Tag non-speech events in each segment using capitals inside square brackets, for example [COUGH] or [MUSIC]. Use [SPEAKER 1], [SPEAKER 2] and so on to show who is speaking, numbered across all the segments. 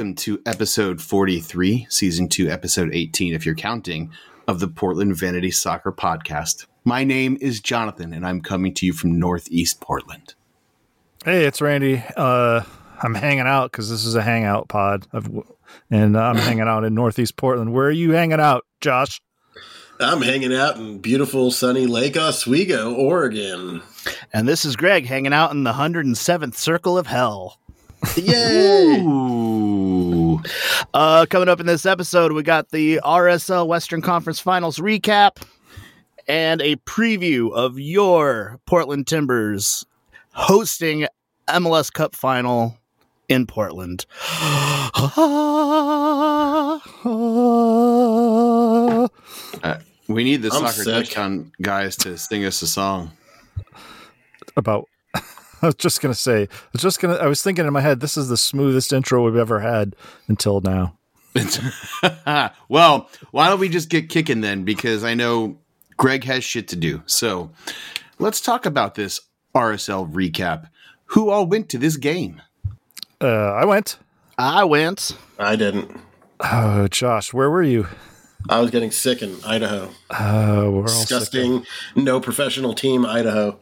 [SPEAKER 1] Welcome to episode 43, season 2, episode 18, if you're counting, of the Portland Vanity Soccer Podcast. My name is Jonathan, and I'm coming to you from Northeast Portland.
[SPEAKER 2] Hey, it's Randy. Uh, I'm hanging out because this is a hangout pod, I've, and I'm hanging out in Northeast Portland. Where are you hanging out, Josh?
[SPEAKER 3] I'm hanging out in beautiful sunny Lake Oswego, Oregon.
[SPEAKER 4] And this is Greg hanging out in the 107th Circle of Hell.
[SPEAKER 3] Yay!
[SPEAKER 1] Ooh.
[SPEAKER 4] Uh, coming up in this episode, we got the RSL Western Conference Finals recap and a preview of your Portland Timbers hosting MLS Cup final in Portland.
[SPEAKER 1] We need the
[SPEAKER 3] I'm
[SPEAKER 1] soccer
[SPEAKER 3] sick.
[SPEAKER 1] touchdown guys to sing us a song.
[SPEAKER 2] About. [LAUGHS] I was just gonna say. I was just gonna. I was thinking in my head, this is the smoothest intro we've ever had until now. [LAUGHS]
[SPEAKER 1] well, why don't we just get kicking then? Because I know Greg has shit to do. So let's talk about this RSL recap. Who all went to this game?
[SPEAKER 2] Uh, I went.
[SPEAKER 4] I went.
[SPEAKER 3] I didn't.
[SPEAKER 2] Oh, Josh, where were you?
[SPEAKER 3] I was getting sick in Idaho.
[SPEAKER 2] Uh, we're all sick
[SPEAKER 3] Disgusting. No professional team, Idaho.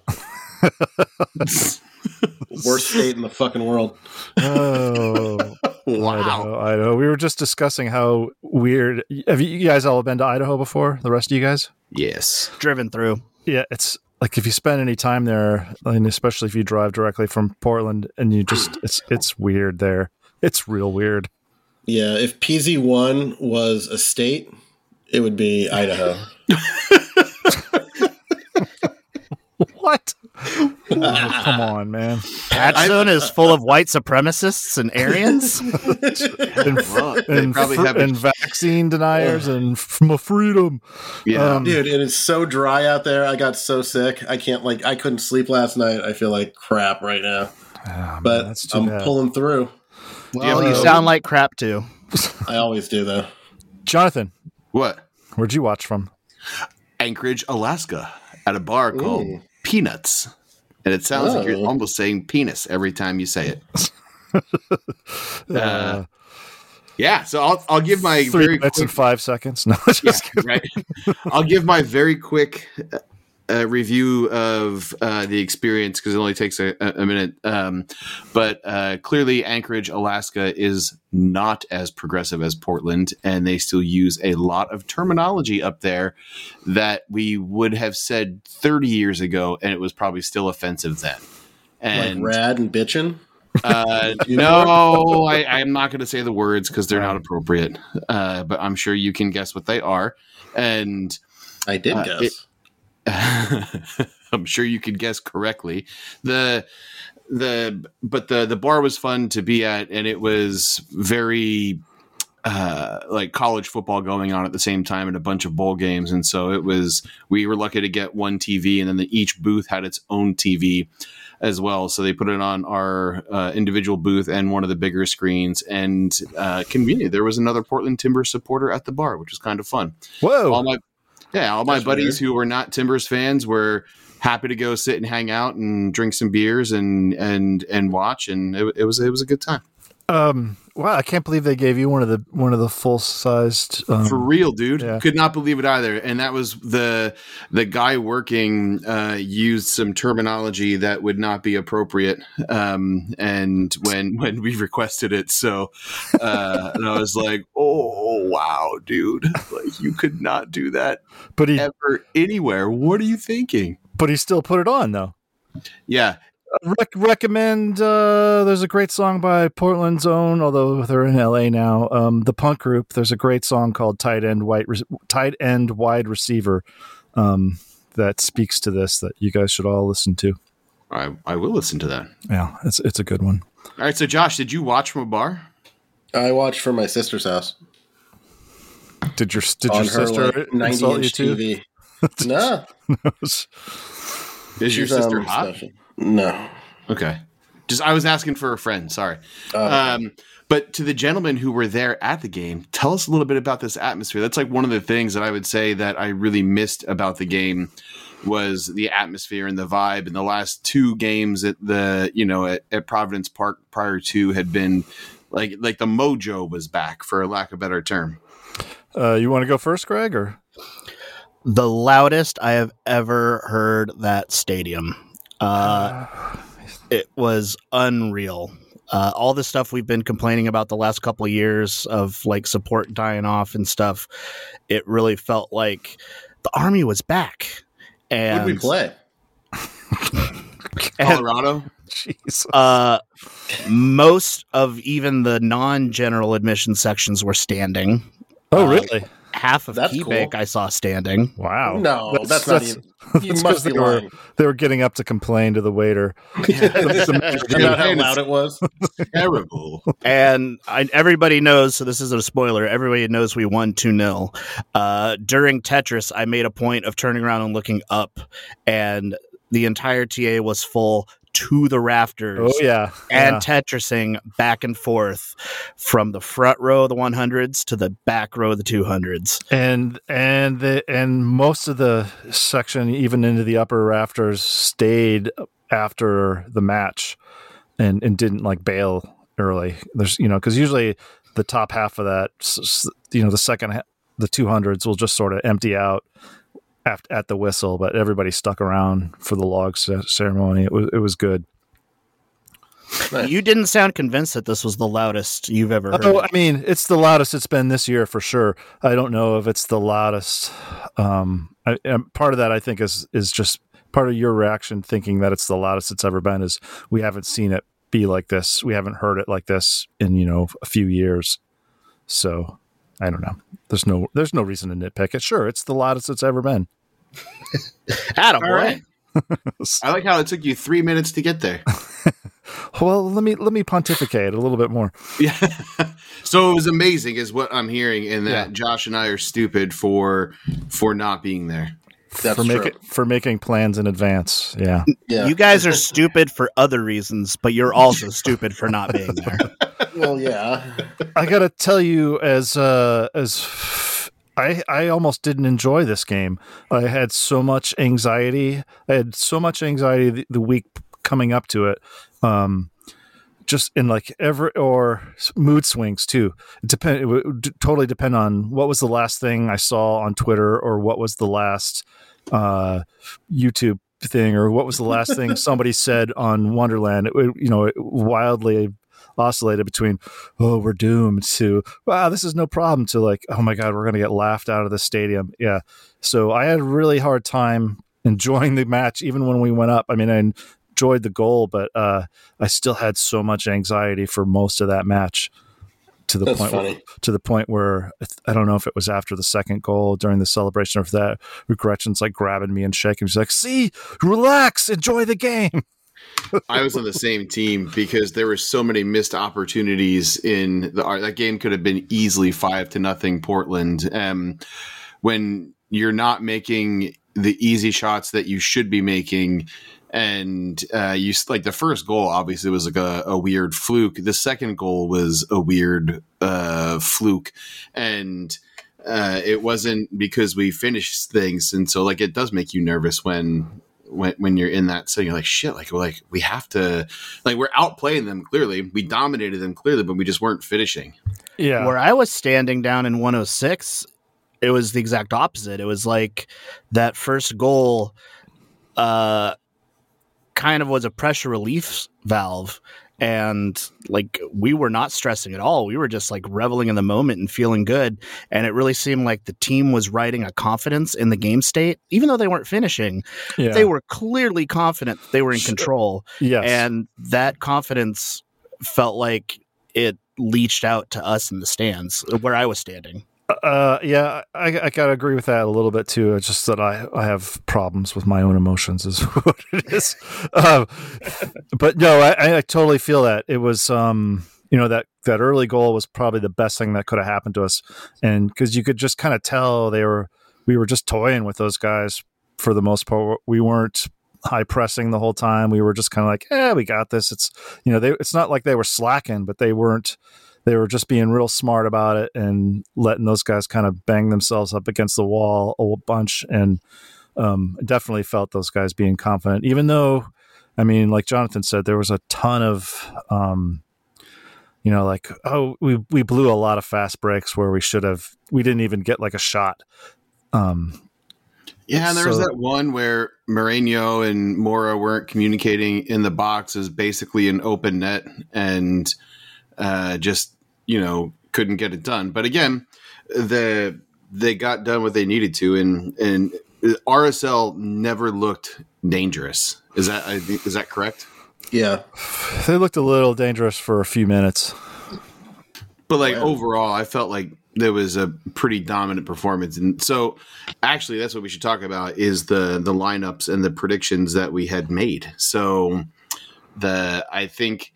[SPEAKER 3] [LAUGHS] [LAUGHS] Worst state in the fucking world.
[SPEAKER 2] Oh, [LAUGHS]
[SPEAKER 1] Wow.
[SPEAKER 2] Idaho, Idaho. We were just discussing how weird. Have you, you guys all been to Idaho before? The rest of you guys?
[SPEAKER 1] Yes.
[SPEAKER 4] Driven through.
[SPEAKER 2] Yeah, it's like if you spend any time there, and especially if you drive directly from Portland, and you just it's it's weird there. It's real weird.
[SPEAKER 3] Yeah, if PZ1 was a state, it would be Idaho. [LAUGHS]
[SPEAKER 2] What? Oh, [LAUGHS] come on, man.
[SPEAKER 4] Patchstone is full of white supremacists and Aryans. [LAUGHS]
[SPEAKER 2] And,
[SPEAKER 1] Well, they
[SPEAKER 2] and,
[SPEAKER 1] probably
[SPEAKER 2] fr-
[SPEAKER 1] have a-
[SPEAKER 2] and vaccine deniers and f- my freedom.
[SPEAKER 1] Yeah.
[SPEAKER 2] Um,
[SPEAKER 3] Dude, it is so dry out there. I got so sick. I can't like I couldn't sleep last night. I feel like crap right now.
[SPEAKER 2] Oh, man,
[SPEAKER 3] But
[SPEAKER 2] that's
[SPEAKER 3] I'm
[SPEAKER 2] bad.
[SPEAKER 3] pulling through.
[SPEAKER 4] well,
[SPEAKER 1] Yeah,
[SPEAKER 4] you sound like crap too.
[SPEAKER 3] I always do though.
[SPEAKER 2] Jonathan,
[SPEAKER 1] what?
[SPEAKER 2] where'd you watch from?
[SPEAKER 1] Anchorage, Alaska, at a bar called
[SPEAKER 3] Ooh.
[SPEAKER 1] Peanuts. And it sounds like
[SPEAKER 3] Oh.
[SPEAKER 1] you're almost saying penis every time you say it. [LAUGHS] [LAUGHS] Uh, yeah, so I'll I'll give my
[SPEAKER 2] Three
[SPEAKER 1] very
[SPEAKER 2] minutes
[SPEAKER 1] quick
[SPEAKER 2] and five seconds. [LAUGHS] No,
[SPEAKER 1] yeah,
[SPEAKER 2] just kidding.
[SPEAKER 1] right. I'll give my very quick uh, review of uh, the experience because it only takes a, a minute. Um, but uh, clearly, Anchorage, Alaska is not as progressive as Portland, and they still use a lot of terminology up there that we would have said 30 years ago, and it was probably still offensive then. And
[SPEAKER 3] like rad and bitchin'.
[SPEAKER 1] uh, [LAUGHS] no, I, I'm not going to say the words because they're not appropriate. Uh, but I'm sure you can guess what they are, and
[SPEAKER 3] I did
[SPEAKER 1] Uh,
[SPEAKER 3] guess.
[SPEAKER 1] it- [LAUGHS] I'm sure you could guess correctly. The the but the the bar was fun to be at, and it was very uh, like college football going on at the same time and a bunch of bowl games, and so it was. We were lucky to get one TV, and then the, each booth had its own TV as well. So they put it on our uh, individual booth and one of the bigger screens, and uh, convenient. There was another Portland Timber supporter at the bar, which was kind of fun
[SPEAKER 2] Whoa.
[SPEAKER 1] all my yeah all my
[SPEAKER 3] That's
[SPEAKER 1] buddies
[SPEAKER 3] weird.
[SPEAKER 1] who were not timbers fans were happy to go sit and hang out and drink some beers and and and watch and it, it was it was a good time
[SPEAKER 2] Um, wow, I can't believe they gave you one of the one of the full sized. Um,
[SPEAKER 1] for real dude
[SPEAKER 2] yeah.
[SPEAKER 1] could not believe it either and that was the the guy working uh used some terminology that would not be appropriate um and when [LAUGHS] when we requested it so uh and i was like [LAUGHS] oh wow dude like you could not do that
[SPEAKER 2] but he
[SPEAKER 1] ever anywhere what are you thinking
[SPEAKER 2] but he still put it on though.
[SPEAKER 1] yeah
[SPEAKER 2] Rec- recommend. Uh, there's a great song by Portland's own, although they're in LA now. Um, the punk group. There's a great song called "Tight End White Re- Tight End Wide Receiver," um, that speaks to this. That you guys should all listen to.
[SPEAKER 1] I, I will listen to that.
[SPEAKER 2] Yeah, it's it's a good one.
[SPEAKER 1] All right, so Josh, did you watch from a bar?
[SPEAKER 3] I watched from my sister's house
[SPEAKER 2] Did your did
[SPEAKER 3] on
[SPEAKER 2] your
[SPEAKER 3] her
[SPEAKER 2] sister
[SPEAKER 3] like, 90
[SPEAKER 2] insult you
[SPEAKER 3] inch
[SPEAKER 2] too?
[SPEAKER 3] TV. [LAUGHS] no,
[SPEAKER 1] Is your
[SPEAKER 3] she's,
[SPEAKER 1] sister
[SPEAKER 3] um,
[SPEAKER 1] hot?
[SPEAKER 3] special. No.
[SPEAKER 1] Okay. Just I was asking for a friend. Sorry.
[SPEAKER 3] Uh,
[SPEAKER 1] Um, but to the gentlemen who were there at the game, tell us a little bit about this atmosphere. That's like one of the things that I would say that I really missed about the game was the atmosphere and the vibe. And the last two games at the you know at, at Providence Park prior to had been like like the mojo was back for lack of a better term.
[SPEAKER 2] Uh, you want to go first, Greg, or
[SPEAKER 4] The loudest I have ever heard that stadium. Uh, it was unreal. Uh, all the stuff we've been complaining about the last couple of years of like support dying off and stuff, it really felt like the army was back.
[SPEAKER 3] Who'd
[SPEAKER 4] And
[SPEAKER 3] we play? [LAUGHS]
[SPEAKER 4] and,
[SPEAKER 1] Colorado.
[SPEAKER 2] jeez,
[SPEAKER 4] uh, most of even the non-general admission sections were standing.
[SPEAKER 2] oh
[SPEAKER 4] uh,
[SPEAKER 2] really?
[SPEAKER 4] Half of
[SPEAKER 3] That's
[SPEAKER 4] Key
[SPEAKER 3] cool.
[SPEAKER 4] I saw standing.
[SPEAKER 2] Wow,
[SPEAKER 3] No, that's, not even. You
[SPEAKER 2] that's
[SPEAKER 3] must
[SPEAKER 2] 'cause
[SPEAKER 3] be
[SPEAKER 2] they were, they were getting up to complain to the waiter. [LAUGHS]
[SPEAKER 3] about [LAUGHS] how loud it was. [LAUGHS]
[SPEAKER 1] Terrible.
[SPEAKER 4] and I, everybody knows. So this isn't a spoiler. Everybody knows we won two 0 uh, During Tetris, I made a point of turning around and looking up, and the entire TA was full to the rafters.
[SPEAKER 2] Oh yeah,
[SPEAKER 4] And
[SPEAKER 2] yeah.
[SPEAKER 4] Tetrising back and forth from the front row of the 100s to the back row of the 200s.
[SPEAKER 2] and and the and most of the section, even into the upper rafters, stayed after the match, and and didn't like bail early. There's you know because usually the top half of that, you know, the second the two hundreds will just sort of empty out at, at the whistle, but everybody stuck around for the log ce- ceremony. It was it was good.
[SPEAKER 3] Nice.
[SPEAKER 4] You didn't sound convinced that this was the loudest you've ever heard.
[SPEAKER 2] Oh, I mean, it's the loudest it's been this year for sure. I don't know if it's the loudest. Um, I, and part of that I think is is just part of your reaction, thinking that it's the loudest it's ever been. Is we haven't seen it be like this. We haven't heard it like this in you know a few years. So I don't know. There's no there's no reason to nitpick it. Sure, it's the loudest it's ever been. [LAUGHS]
[SPEAKER 4] Adam,
[SPEAKER 1] All right. [LAUGHS] I like how it took you three minutes to get there. [LAUGHS]
[SPEAKER 2] Well, let me let me pontificate a little bit more.
[SPEAKER 1] Yeah. so it was amazing, is what I'm hearing, and that
[SPEAKER 2] Yeah.
[SPEAKER 1] Josh and I are stupid for for not being there.
[SPEAKER 3] That's
[SPEAKER 2] for
[SPEAKER 3] true.
[SPEAKER 2] making for making plans in advance. Yeah.
[SPEAKER 3] Yeah.
[SPEAKER 4] You guys are stupid for other reasons, but you're also stupid for not being there.
[SPEAKER 3] well, yeah.
[SPEAKER 2] I gotta tell you, as uh, as I I almost didn't enjoy this game. I had so much anxiety. I had so much anxiety the, the week coming up to it. Um, just in like every or mood swings too. It depend. It would totally depend on what was the last thing I saw on Twitter or what was the last uh, YouTube thing or what was the last thing [LAUGHS] somebody said on Wonderland. It, would- you know, wildly oscillated between oh we're doomed to wow this is no problem to like oh my god we're gonna get laughed out of the stadium yeah so i had a really hard time enjoying the match even when we went up i mean i enjoyed the goal but uh i still had so much anxiety for most of that match to the
[SPEAKER 3] That's
[SPEAKER 2] point
[SPEAKER 3] funny.
[SPEAKER 2] Where, to the point where I don't know if it was after the second goal during the celebration or if that Gretchen's like grabbing me and shaking. She's like, "See, relax, enjoy the game." [LAUGHS]
[SPEAKER 1] I was on the same team because there were so many missed opportunities in the art. that game could have been easily five to nothing Portland. Um, when you're not making the easy shots that you should be making, and uh, you like the first goal obviously was like a, a weird fluke. The second goal was a weird uh, fluke, and uh, it wasn't because we finished things. And so like it does make you nervous when when when you're in that setting, you're like shit, like we're like we have to, like we're outplaying them clearly, we dominated them clearly, but we just weren't finishing.
[SPEAKER 2] Yeah,
[SPEAKER 4] Where I was standing down in 106, it was the exact opposite. It was like that first goal uh kind of was a pressure relief valve and like we were not stressing at all. We were just like reveling in the moment and feeling good and it really seemed like the team was riding a confidence in the game state even though they weren't finishing.
[SPEAKER 2] yeah.
[SPEAKER 4] They were clearly confident they were in control
[SPEAKER 2] yes.
[SPEAKER 4] and that confidence felt like it leached out to us in the stands where I was standing.
[SPEAKER 2] Uh, yeah, I, I gotta agree with that a little bit too. It's just that I, I have problems with my own emotions, is [LAUGHS] what it is. uh, but no, I, I totally feel that it was, um, you know, that that early goal was probably the best thing that could have happened to us, and because you could just kind of tell they were, we were just toying with those guys for the most part. We weren't high pressing the whole time. We were just kind of like, yeah, we got this. It's you know, they, it's not like they were slacking, but they weren't they were just being real smart about it and letting those guys kind of bang themselves up against the wall a bunch. And um, definitely felt those guys being confident, even though, I mean, like Jonathan said, there was a ton of, um, you know, like oh, we we blew a lot of fast breaks where we should have. We didn't even get like a shot. Um,
[SPEAKER 1] yeah, and there was that one where Moreno and Mora weren't communicating in the box is basically an open net and uh, just you know couldn't get it done. But again, the they got done what they needed to, and and RSL never looked dangerous. Is that I think is that correct?
[SPEAKER 3] Yeah.
[SPEAKER 2] they looked a little dangerous for a few minutes.
[SPEAKER 1] But like
[SPEAKER 3] Wow.
[SPEAKER 1] overall, I felt like there was a pretty dominant performance, and so actually, that's what we should talk about is the the lineups and the predictions that we had made. So the I think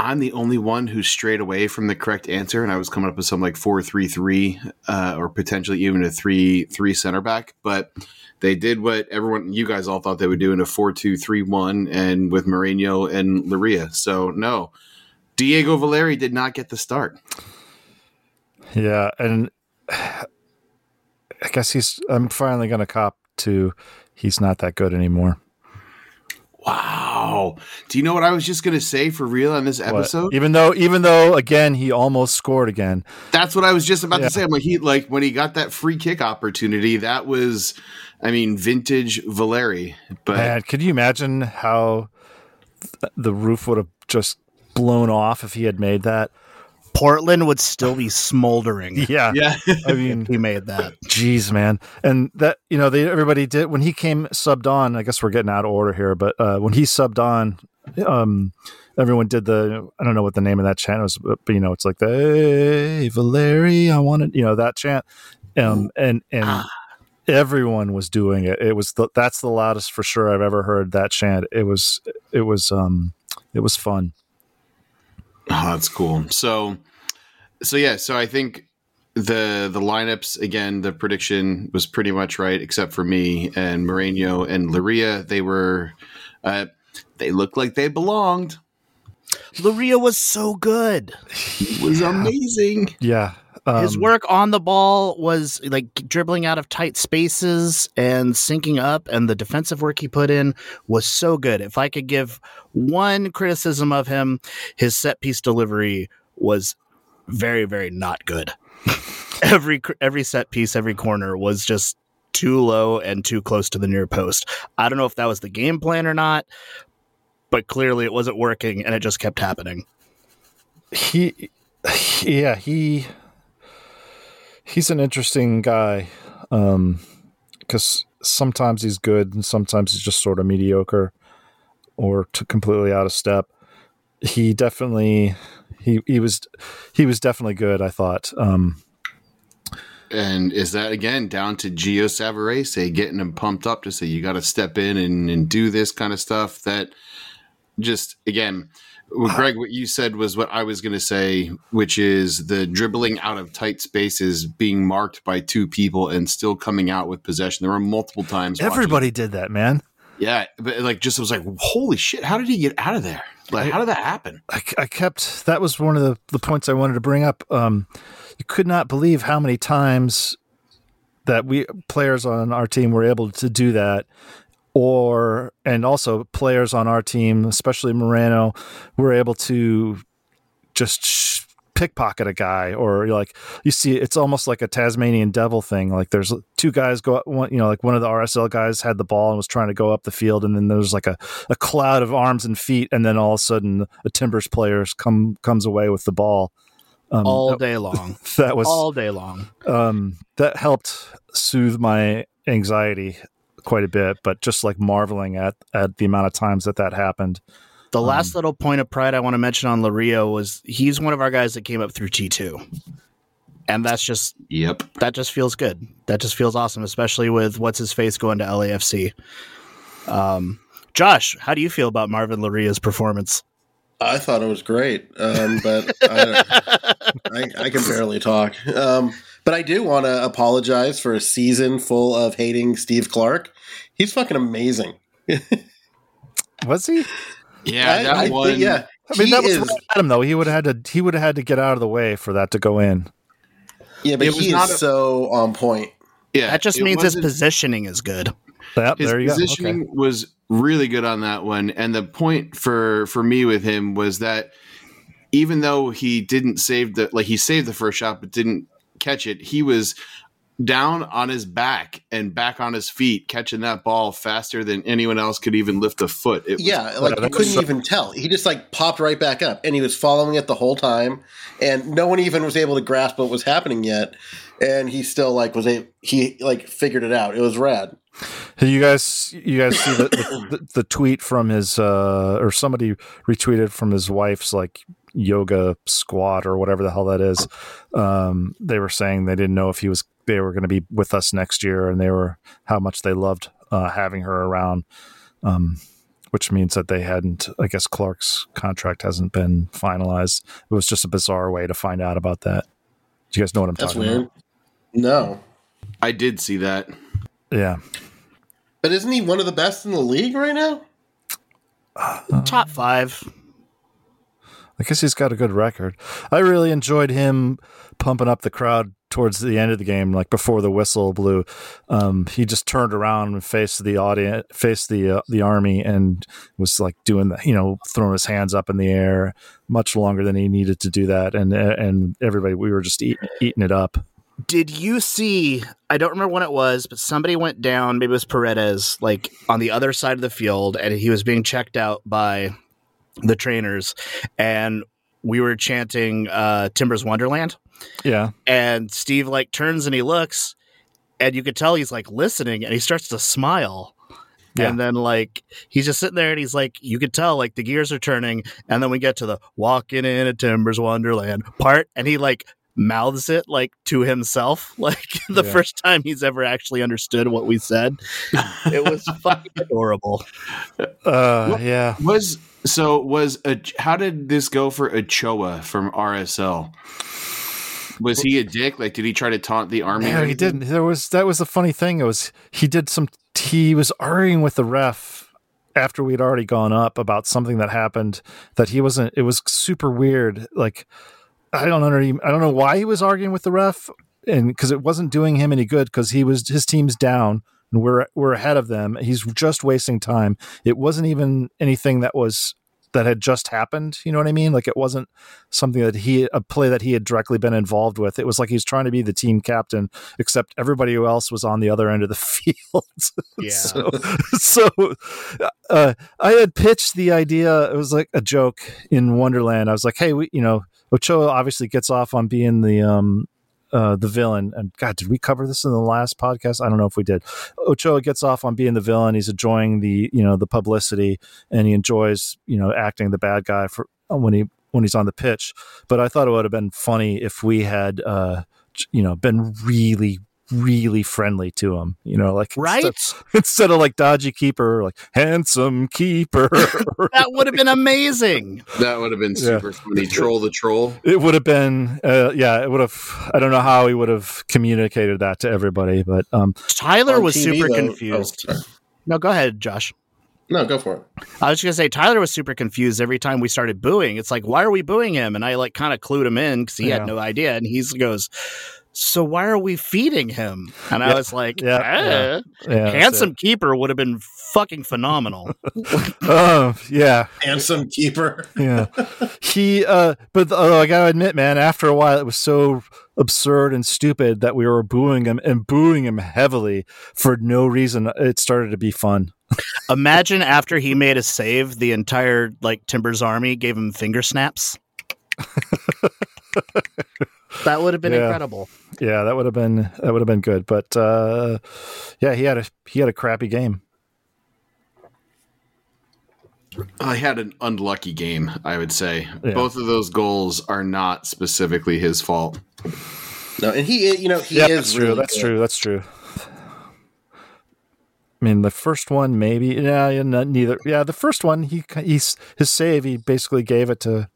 [SPEAKER 1] I'm the only one who strayed away from the correct answer, and I was coming up with something like four three three, uh, or potentially even a three three center back, but. They did what everyone, you guys all thought they would do in a four-two-three-one, and with Moreno and Loría. So no, Diego Valeri did not get the start.
[SPEAKER 2] Yeah, and [SIGHS] I guess he's. I'm finally going to cop to. He's not that good anymore.
[SPEAKER 1] Wow. Do you know what I was just going to say for real on this
[SPEAKER 2] What?
[SPEAKER 1] episode?
[SPEAKER 2] Even though, even though, again, he almost scored again.
[SPEAKER 1] That's what I was just about
[SPEAKER 2] Yeah.
[SPEAKER 1] to say. I'm like, he, like when he got that free kick opportunity, that was, I mean, vintage Valeri. But
[SPEAKER 2] Man, could you imagine how th- the roof would have just blown off if he had made that?
[SPEAKER 4] Portland would still be smoldering [LAUGHS]
[SPEAKER 2] Yeah,
[SPEAKER 1] yeah,
[SPEAKER 2] I mean,
[SPEAKER 4] he made that.
[SPEAKER 2] Jeez, man, and that you know, they everybody did when he came subbed on. I guess we're getting out of order here, but uh, when he subbed on, um, everyone did the I don't know what the name of that chant was, but, but, you know, it's like the hey Valeri, I wanted you know that chant, um, and and everyone was doing it. It was the, that's the loudest for sure I've ever heard that chant. It was it was um it was fun. [LAUGHS]
[SPEAKER 1] Oh, that's cool. So, so yeah, so I think the the lineups again, the prediction was pretty much right, except for me and Moreno and Loría. They were, uh, they looked like they belonged.
[SPEAKER 4] Loría was so good.
[SPEAKER 1] It was amazing.
[SPEAKER 2] Yeah, um,
[SPEAKER 4] His work on the ball was like dribbling out of tight spaces and syncing up, and the defensive work he put in was so good. If I could give one criticism of him, his set piece delivery was very, very not good. [LAUGHS] every every set piece, every corner was just too low and too close to the near post. I don't know if that was the game plan or not, but clearly it wasn't working, and it just kept happening.
[SPEAKER 2] he yeah he he's an interesting guy um because sometimes he's good and sometimes he's just sort of mediocre or completely out of step he definitely he he was he was definitely good i thought um
[SPEAKER 1] And is that again down to Gio Savarese getting him pumped up to say you got to step in and, and do this kind of stuff? That just again, well, Greg, what you said was what I was going to say, which is the dribbling out of tight spaces, being marked by two people and still coming out with possession. There were multiple times. watching-
[SPEAKER 2] everybody did that man
[SPEAKER 1] yeah, but like just it was like, holy shit, how did he get out of there? Like, how did that happen?
[SPEAKER 2] I, I kept that was one of the, the points I wanted to bring up. Um, you could not believe how many times that we players on our team were able to do that, or and also players on our team, especially Moreno, were able to just sh- pickpocket a guy, or like you see, it's almost like a Tasmanian devil thing. Like there's two guys go, one, you know, like one of the RSL guys had the ball and was trying to go up the field, and then there's like a a cloud of arms and feet, and then all of a sudden a Timbers player come comes away with the ball. Um,
[SPEAKER 4] All day [LAUGHS] long.
[SPEAKER 2] that was
[SPEAKER 4] all day long.
[SPEAKER 2] um, that helped soothe my anxiety quite a bit. But just like marveling at at the amount of times that that happened.
[SPEAKER 4] The last
[SPEAKER 2] Um,
[SPEAKER 4] little point of pride I want to mention on Loría was he's one of our guys that came up through T2. and that's just
[SPEAKER 1] Yep.
[SPEAKER 4] that just feels good. That just feels awesome, especially with what's his face going to LAFC. Um, Josh, how do you feel about Marvin Loría's performance?
[SPEAKER 3] I thought it was great, um, but I, I, I can barely talk. Um, but I do want to apologize for a season full of hating Steve Clark. He's fucking amazing. [LAUGHS]
[SPEAKER 2] Was he?
[SPEAKER 1] Yeah,
[SPEAKER 3] I-
[SPEAKER 1] that
[SPEAKER 3] I think-
[SPEAKER 1] one.
[SPEAKER 3] yeah,
[SPEAKER 2] I mean,
[SPEAKER 3] he
[SPEAKER 2] that was
[SPEAKER 3] is.
[SPEAKER 2] right at him though. He would have had to. He would have had to get out of the way for that to go in.
[SPEAKER 3] Yeah, but
[SPEAKER 1] It
[SPEAKER 3] he
[SPEAKER 1] not
[SPEAKER 3] is
[SPEAKER 1] a-
[SPEAKER 3] so on point.
[SPEAKER 1] yeah.
[SPEAKER 4] That just means his positioning is good.
[SPEAKER 2] Yep,
[SPEAKER 1] his
[SPEAKER 2] there you go.
[SPEAKER 1] positioning
[SPEAKER 2] Okay.
[SPEAKER 1] was really good on that one and the point for for me with him was that even though he didn't save the like he saved the first shot but didn't catch it he was down on his back and back on his feet catching that ball faster than anyone else could even lift a foot it was,
[SPEAKER 3] Yeah, like you couldn't
[SPEAKER 2] so-
[SPEAKER 3] even tell. He just like popped right back up, and he was following it the whole time, and no one even was able to grasp what was happening yet. And he still like was a he like figured it out. It was rad.
[SPEAKER 2] Hey, You guys, you guys see the, the, the, the tweet from his uh, or somebody retweeted from his wife's like yoga squat or whatever the hell that is. Um, they were saying they didn't know if he was they were going to be with us next year, and they were how much they loved uh, having her around. Um, which means that they hadn't. I guess Clark's contract hasn't been finalized. It was just a bizarre way to find out about that. Do you guys know what I'm
[SPEAKER 3] That's
[SPEAKER 2] talking
[SPEAKER 3] weird.
[SPEAKER 2] about?
[SPEAKER 3] No,
[SPEAKER 1] i did see that
[SPEAKER 2] Yeah.
[SPEAKER 3] but isn't he one of the best in the league right now?
[SPEAKER 4] Top five.
[SPEAKER 2] I guess he's got a good record. I really enjoyed him pumping up the crowd towards the end of the game, like before the whistle blew. Um, he just turned around and faced the audience, faced the uh, the army, and was like doing the, you know, throwing his hands up in the air much longer than he needed to do that. And and everybody, we were just eat, eating it up.
[SPEAKER 4] Did you see? I don't remember when it was, but somebody went down. Maybe it was Paredes, like on the other side of the field, and he was being checked out by the trainers, and we were chanting uh, "Timbers Wonderland."
[SPEAKER 2] Yeah,
[SPEAKER 4] and Steve like turns and he looks, and you could tell he's like listening, and he starts to smile.
[SPEAKER 2] Yeah.
[SPEAKER 4] And then like he's just sitting there and he's like you could tell like the gears are turning and then we get to the walking in a Timbers Wonderland part and he like mouths it like to himself [LAUGHS] like the
[SPEAKER 2] Yeah.
[SPEAKER 4] first time he's ever actually understood what we said. It was [LAUGHS] fucking adorable.
[SPEAKER 2] uh, yeah.
[SPEAKER 1] was so was a how did this go for Ochoa from RSL? Was he a dick? Like, did he try to taunt the army?
[SPEAKER 2] No, he didn't. There was that was the funny thing. It was he did some. He was arguing with the ref after we'd already gone up about something that happened that he wasn't. It was super weird. Like I don't under, I don't know why he was arguing with the ref, and because it wasn't doing him any good because he was his team's down and we're we're ahead of them. He's just wasting time. It wasn't even anything that was that had just happened. You know what I mean? Like it wasn't something that he a play that he had directly been involved with. It was like he was trying to be the team captain, except everybody else was on the other end of the [LAUGHS] field. [LAUGHS]
[SPEAKER 4] Yeah.
[SPEAKER 2] so, so uh, I had pitched the idea. It was like a joke in Wonderland. I was like, hey, we, you know, Ochoa obviously gets off on being the um uh, the villain. And God, did we cover this in the last podcast? I don't know if we did. Ochoa gets off on being the villain. He's enjoying the you know the publicity, and he enjoys you know acting the bad guy for when he when he's on the pitch. But I thought it would have been funny if we had uh, you know been really really friendly to him you know like
[SPEAKER 4] Right?
[SPEAKER 2] instead, [LAUGHS] instead of like dodgy keeper like handsome keeper [LAUGHS]
[SPEAKER 4] That would have been amazing.
[SPEAKER 1] That would have been
[SPEAKER 2] Yeah.
[SPEAKER 1] super funny. Troll the troll.
[SPEAKER 2] it would have been uh, yeah it would have i don't know how he would have communicated that to everybody but um
[SPEAKER 4] Tyler was
[SPEAKER 3] TV,
[SPEAKER 4] super
[SPEAKER 3] though-
[SPEAKER 4] confused.
[SPEAKER 3] oh.
[SPEAKER 4] No, go ahead, Josh.
[SPEAKER 3] No, go for it.
[SPEAKER 4] I was just gonna say Tyler was super confused every time we started booing. It's like, why are we booing him? And I like kind of clued him in because he
[SPEAKER 2] Yeah.
[SPEAKER 4] had no idea. And he goes, "So why are we feeding him?" And I was like,
[SPEAKER 2] Yeah,
[SPEAKER 4] "Eh,
[SPEAKER 2] yeah. yeah
[SPEAKER 4] handsome keeper would have been fucking phenomenal." [LAUGHS]
[SPEAKER 2] oh yeah
[SPEAKER 3] Handsome keeper.
[SPEAKER 2] yeah [LAUGHS] he uh but uh, i gotta admit man after a while it was so absurd and stupid that we were booing him and booing him heavily for no reason it started to be fun [LAUGHS]
[SPEAKER 4] Imagine after he made a save, the entire like Timbers army gave him finger snaps. That would have been
[SPEAKER 2] Yeah.
[SPEAKER 4] incredible.
[SPEAKER 2] yeah that would have been that would have been good but uh yeah he had a he had a crappy game
[SPEAKER 1] I had an unlucky game, I would say.
[SPEAKER 2] Yeah.
[SPEAKER 1] Both of those goals are not specifically his fault.
[SPEAKER 3] No, and he, you know, he
[SPEAKER 2] yeah,
[SPEAKER 3] is
[SPEAKER 2] that's true.
[SPEAKER 3] really
[SPEAKER 2] That's
[SPEAKER 3] good.
[SPEAKER 2] true. That's true. I mean, the first one maybe. Yeah, yeah, not, neither. Yeah, the first one he he's his save. He basically gave it to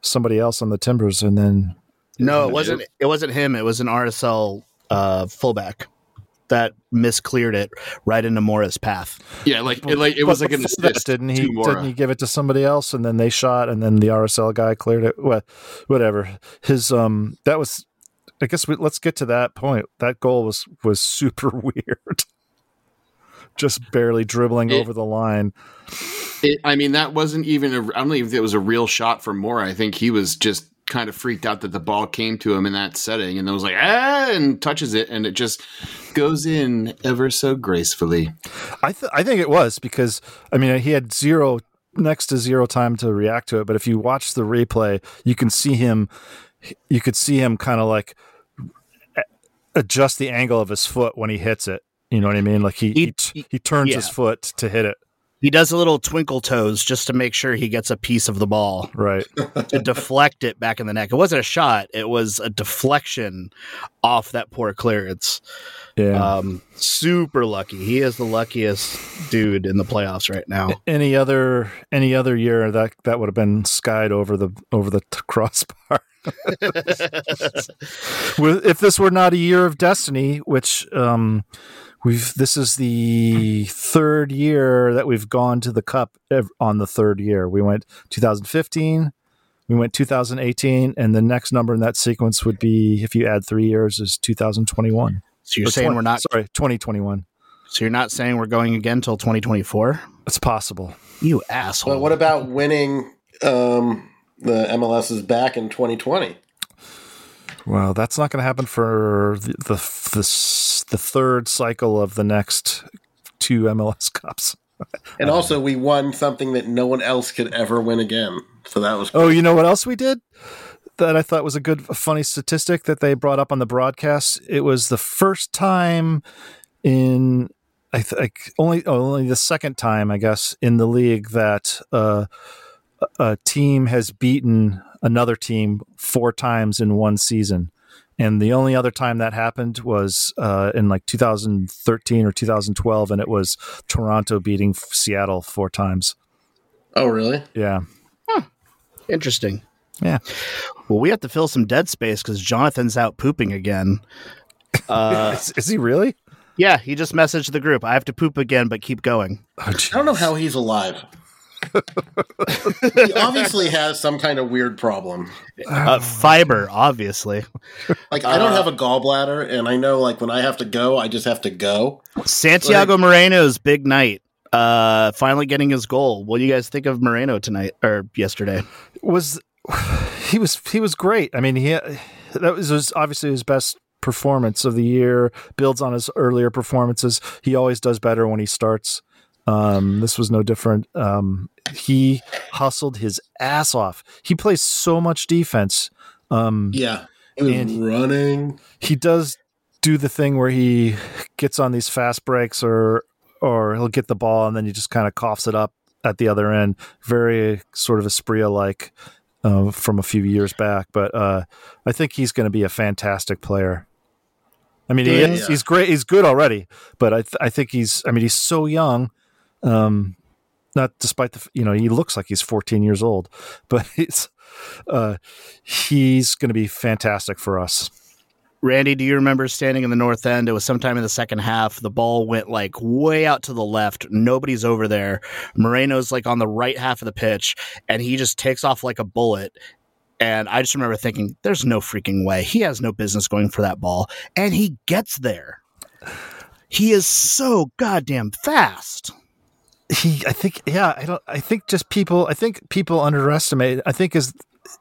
[SPEAKER 2] somebody else on the Timbers, and then
[SPEAKER 4] No, it wasn't. It wasn't him. It was an RSL uh, fullback that miscleared it right into Mora's path.
[SPEAKER 1] Yeah, like it, like it was
[SPEAKER 2] but
[SPEAKER 1] like an assist.
[SPEAKER 2] Didn't he?
[SPEAKER 1] to Mora.
[SPEAKER 2] Didn't he give it to somebody else, and then they shot, and then the RSL guy cleared it? What, whatever. His um, that was. I guess we, let's get to that point. That goal was was super [LAUGHS] weird. Just barely dribbling
[SPEAKER 1] It-
[SPEAKER 2] over the line.
[SPEAKER 1] It, I mean, that wasn't even. A, I don't even think it was a real shot for Mora. I think he was just kind of freaked out that the ball came to him in that setting, and then was like, ah, and touches it, and it just goes in ever so gracefully.
[SPEAKER 2] I th- I think it was because I mean he had zero next to zero time to react to it. But if you watch the replay, you can see him. You could see him kind of like adjust the angle of his foot when he hits it. You know what I mean? Like he he,
[SPEAKER 4] He-
[SPEAKER 2] he, turns
[SPEAKER 4] yeah.
[SPEAKER 2] his foot to hit it.
[SPEAKER 4] He does a little twinkle toes just to make sure he gets a piece of the ball
[SPEAKER 2] Right. [LAUGHS]
[SPEAKER 4] to deflect it back in the neck. It wasn't a shot; it was a deflection off that poor clearance.
[SPEAKER 2] Yeah.
[SPEAKER 4] Um, super lucky. He is the luckiest dude in the playoffs right now.
[SPEAKER 2] any other any other year that that would have been skied over the over the t- crossbar. [LAUGHS] [LAUGHS] If this were not a year of destiny, which um, we've this is the third year that we've gone to the cup on the third year. We went 2015, we went 2018, and the next number in that sequence would be if you add three years is 2021.
[SPEAKER 4] So you're
[SPEAKER 2] Or
[SPEAKER 4] saying
[SPEAKER 2] 20
[SPEAKER 4] we're not?
[SPEAKER 2] sorry 2021.
[SPEAKER 4] So you're not saying we're going again till 2024?
[SPEAKER 2] It's possible.
[SPEAKER 4] You asshole!
[SPEAKER 3] But what about winning um, the MLS's back in 2020?
[SPEAKER 2] Well, that's not going to happen for the, the the the third cycle of the next two MLS [LAUGHS] Cups.
[SPEAKER 3] And also, we won something that no one else could ever win again. So that was
[SPEAKER 2] Oh, you know what else we did? That I thought was a good, a funny statistic that they brought up on the broadcast. It was the first time in, I think, only oh, only the second time, I guess, in the league that uh, a a team has beaten another team four times in one season. And the only other time that happened was uh, in like 2013 or 2012, and it was Toronto beating Seattle four times.
[SPEAKER 3] Oh, really?
[SPEAKER 2] Yeah.
[SPEAKER 4] Interesting.
[SPEAKER 2] Yeah.
[SPEAKER 4] Well, we have to fill some dead space because Jonathan's out pooping again. [LAUGHS] Uh,
[SPEAKER 2] is, is he really?
[SPEAKER 4] yeah, he just messaged the group. I have to poop again, but keep going.
[SPEAKER 2] Oh,
[SPEAKER 3] I don't know how he's alive. He obviously has some kind of weird problem.
[SPEAKER 4] Uh, fiber, obviously.
[SPEAKER 3] Like I don't have a gallbladder, and I know like when I have to go, I just have to go.
[SPEAKER 4] Santiago Moreno's big night. Uh, finally getting his goal. What do you guys think of Moreno tonight or yesterday?
[SPEAKER 2] was [SIGHS] he was he was great. I mean, he that was his, obviously his best performance of the year. Builds on his earlier performances. He always does better when he starts. Um, this was no different. Um, he hustled his ass off. He plays so much defense. Um,
[SPEAKER 3] Yeah,
[SPEAKER 2] And-
[SPEAKER 3] running.
[SPEAKER 2] he does do the thing where he gets on these fast breaks or or he'll get the ball and then he just kind of coughs it up at the other end. Very sort of Asprilla like uh, from a few years back, but uh, I think he's going to be a fantastic player. I mean, he
[SPEAKER 4] Yeah.
[SPEAKER 2] is, he's great. He's good already, but I th- I think he's. I mean, he's so young. Um, not despite the you know he looks like he's 14 years old, but [LAUGHS] he's uh, he's going to be fantastic for us.
[SPEAKER 4] Randy, do you remember standing in the north end? It was sometime in the second half. The ball went like way out to the left. Nobody's over there. Moreno's like on the right half of the pitch, and he just takes off like a bullet. And I just remember thinking, there's no freaking way. He has no business going for that ball. And he gets there. He is so goddamn fast.
[SPEAKER 2] He i think yeah i don't i think just people i think people underestimate i think as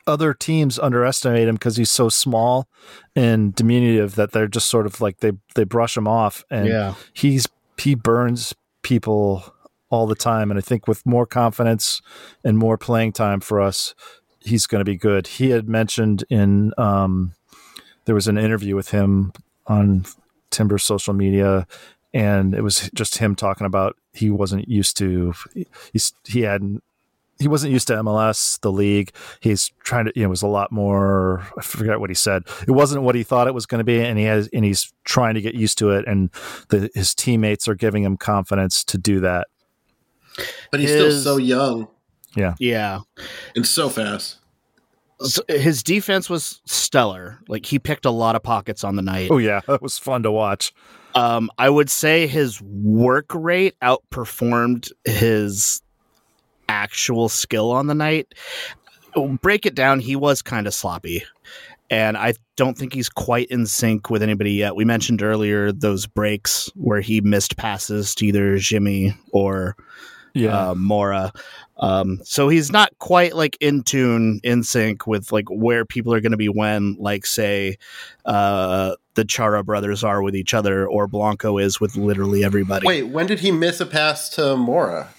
[SPEAKER 2] other teams underestimate him because he's so small and diminutive that they're just sort of like they they brush him off and he's he burns people all the time. And i think with more confidence and more playing time for us he's going to be good. He had mentioned in um there was an interview with him on timber social media and it was just him talking about he wasn't used to he's he hadn't he wasn't used to MLS, the league. He's trying to, you know, it was a lot more. I forget what he said. It wasn't what he thought it was going to be, and he has, and he's trying to get used to it. And the, his teammates are giving him confidence to do that.
[SPEAKER 3] But he's
[SPEAKER 4] His-
[SPEAKER 3] still so young
[SPEAKER 4] Yeah.
[SPEAKER 3] Yeah, and so fast.
[SPEAKER 4] So his defense was stellar. Like he picked a lot of pockets on the night.
[SPEAKER 2] Oh yeah, [LAUGHS] that was fun to watch.
[SPEAKER 4] Um, I would say his work rate outperformed his actual skill on the night. Break it down, he was kind of sloppy. And I don't think he's quite in sync with anybody yet. We mentioned earlier those breaks where he missed passes to either Jimmy or
[SPEAKER 2] Yeah,
[SPEAKER 4] uh, Mora. Um, so he's not quite like in tune, in sync with like where people are going to be when, like say, uh, the Chara brothers are with each other, or Blanco is with literally everybody.
[SPEAKER 3] Wait, when did he miss a pass to Mora?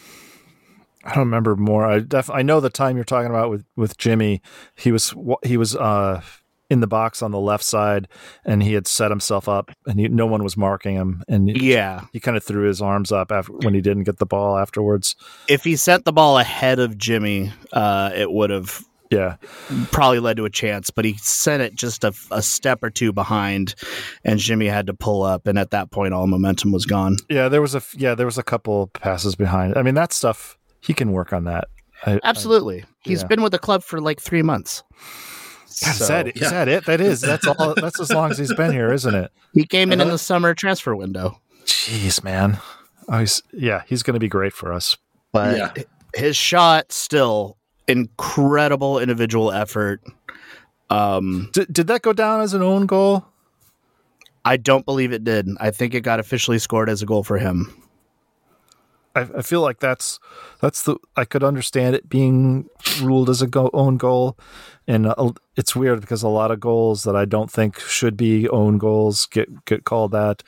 [SPEAKER 2] I don't remember more. I def- I know the time you're talking about with with Jimmy. He was he was uh in the box on the left side, and he had set himself up, and he, no one was marking him, and he,
[SPEAKER 4] Yeah,
[SPEAKER 2] he kind of threw his arms up after when he didn't get the ball afterwards.
[SPEAKER 4] if he sent the ball ahead of Jimmy, uh, it would have
[SPEAKER 2] Yeah,
[SPEAKER 4] probably led to a chance. But he sent it just a, a step or two behind, and Jimmy had to pull up, and at that point, all momentum was gone.
[SPEAKER 2] yeah. There was a yeah. There was a couple passes behind. I mean, that stuff he can work on that. I,
[SPEAKER 4] Absolutely, He's
[SPEAKER 2] yeah.
[SPEAKER 4] been with the club for like three months. [LAUGHS]
[SPEAKER 2] God, is
[SPEAKER 4] So-
[SPEAKER 2] that is
[SPEAKER 3] yeah.
[SPEAKER 2] that it? That is. That's all. That's as long as he's been here, isn't it?
[SPEAKER 4] He came in in
[SPEAKER 3] Uh-huh.
[SPEAKER 4] the summer transfer window,
[SPEAKER 2] Jeez, man. Oh, he's, yeah, he's going to be great for us.
[SPEAKER 4] but
[SPEAKER 3] Yeah.
[SPEAKER 4] his shot still incredible individual effort. Um,
[SPEAKER 2] Did, did that go down as an own goal?
[SPEAKER 4] I don't believe it did. I think it got officially scored as a goal for him.
[SPEAKER 2] I, I feel like that's that's the I could understand it being ruled as a go, own goal, and uh, it's weird because a lot of goals that I don't think should be own goals get get called that.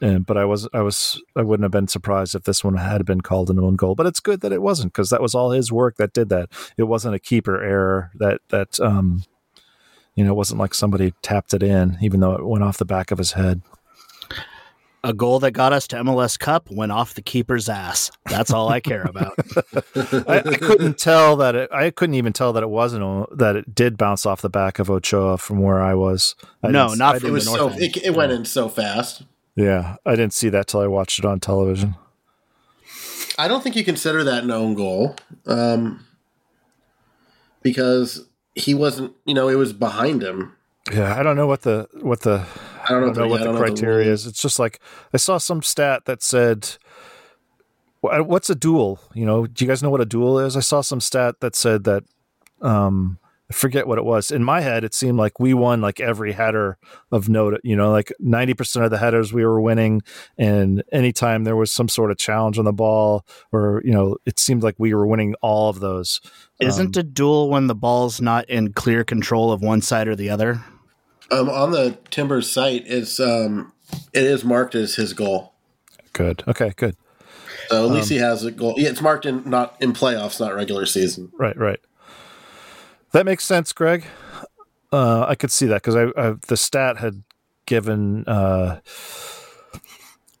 [SPEAKER 2] And, but I was I was I wouldn't have been surprised if this one had been called an own goal. But it's good that it wasn't because that was all his work that did that. It wasn't a keeper error that that um you know it wasn't like somebody tapped it in even though it went off the back of his head.
[SPEAKER 4] A goal that got us to MLS Cup went off the keeper's ass. That's all I care about. [LAUGHS]
[SPEAKER 2] I, I couldn't tell that it. I couldn't even tell that it wasn't that it did bounce off the back of Ochoa from where I was. I
[SPEAKER 4] No,
[SPEAKER 2] didn't-
[SPEAKER 4] from
[SPEAKER 3] It was
[SPEAKER 4] the
[SPEAKER 3] so
[SPEAKER 4] end.
[SPEAKER 3] it, it went in so fast.
[SPEAKER 2] Yeah, I didn't see that till I watched it on television.
[SPEAKER 3] I don't think you consider that an own goal, um, because he wasn't. You know, it was behind him.
[SPEAKER 2] Yeah, I don't know what the what the
[SPEAKER 3] I don't know,
[SPEAKER 2] I don't know
[SPEAKER 3] the-
[SPEAKER 2] what
[SPEAKER 3] yeah,
[SPEAKER 2] the
[SPEAKER 3] know
[SPEAKER 2] criteria
[SPEAKER 3] rule.
[SPEAKER 2] is. It's just like I saw some stat that said, "What's a duel?" You know, do you guys know what a duel is? I saw some stat that said that. Um, I forget what it was. In my head, it seemed like we won like every header of note. You know, like ninety percent of the headers we were winning, and anytime there was some sort of challenge on the ball, or you know, it seemed like we were winning all of those.
[SPEAKER 4] Isn't
[SPEAKER 2] Um,
[SPEAKER 4] a duel when the ball's not in clear control of one side or the other?
[SPEAKER 3] Um, on the Timbers site, it's um, it is marked as his goal.
[SPEAKER 2] good? Okay, good.
[SPEAKER 3] So at
[SPEAKER 2] Um,
[SPEAKER 3] least he has a goal. Yeah, it's marked in not in playoffs, not regular season.
[SPEAKER 2] Right, right. That makes sense, Greg. Uh, I could see that because I, I the stat had given uh,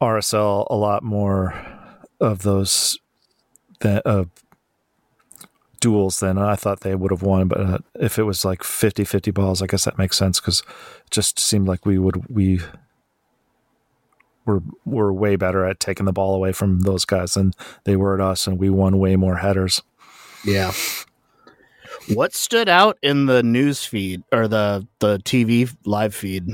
[SPEAKER 2] RSL a lot more of those that uh, duels than I thought they would have won. But uh, if it was like 50-50 balls, I guess that makes sense because it just seemed like we would we were were way better at taking the ball away from those guys than they were at us, and we won way more headers.
[SPEAKER 4] Yeah. What stood out in the news feed or the the TV live feed?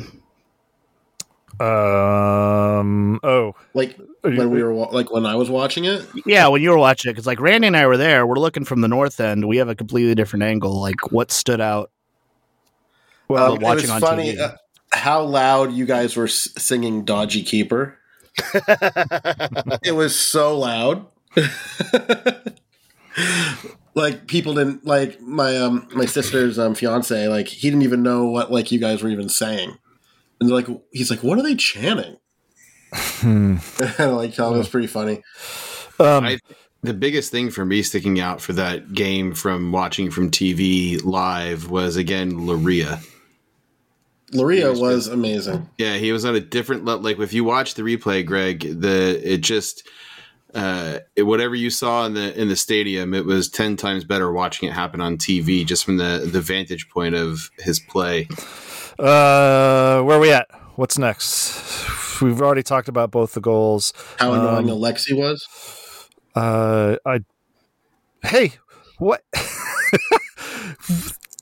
[SPEAKER 2] Um. Oh,
[SPEAKER 3] Like
[SPEAKER 2] Are you-
[SPEAKER 3] when we were like when I was watching it.
[SPEAKER 4] Yeah, when you were watching it, because like Randy and I were there, we're looking from the north end. We have a completely different angle. Like, what stood out?
[SPEAKER 2] well,
[SPEAKER 3] Um, it
[SPEAKER 4] watching
[SPEAKER 3] was
[SPEAKER 4] on
[SPEAKER 3] funny
[SPEAKER 4] TV.
[SPEAKER 3] uh, how loud you guys were s- singing "Dodgy Keeper." it was so loud. [LAUGHS] like people didn't like my um my sister's um fiance like he didn't even know what like you guys were even saying and like he's like what are they chanting
[SPEAKER 2] hmm. [LAUGHS]
[SPEAKER 3] and like that was pretty funny
[SPEAKER 2] um,
[SPEAKER 1] I, the biggest thing for me sticking out for that game from watching from TV live was again Loría.
[SPEAKER 3] Loría
[SPEAKER 1] was
[SPEAKER 3] was amazing
[SPEAKER 1] Yeah, he was on a different level. Like if you watch the replay, Greg, the it just uh, it- whatever you saw in the in the stadium, it was ten times better watching it happen on TV, just from the the vantage point of his play.
[SPEAKER 2] Uh, where are we at? What's next? We've already talked about both the goals.
[SPEAKER 3] How annoying
[SPEAKER 2] Um,
[SPEAKER 3] Alexi was.
[SPEAKER 2] Uh, I. Hey, what? [LAUGHS]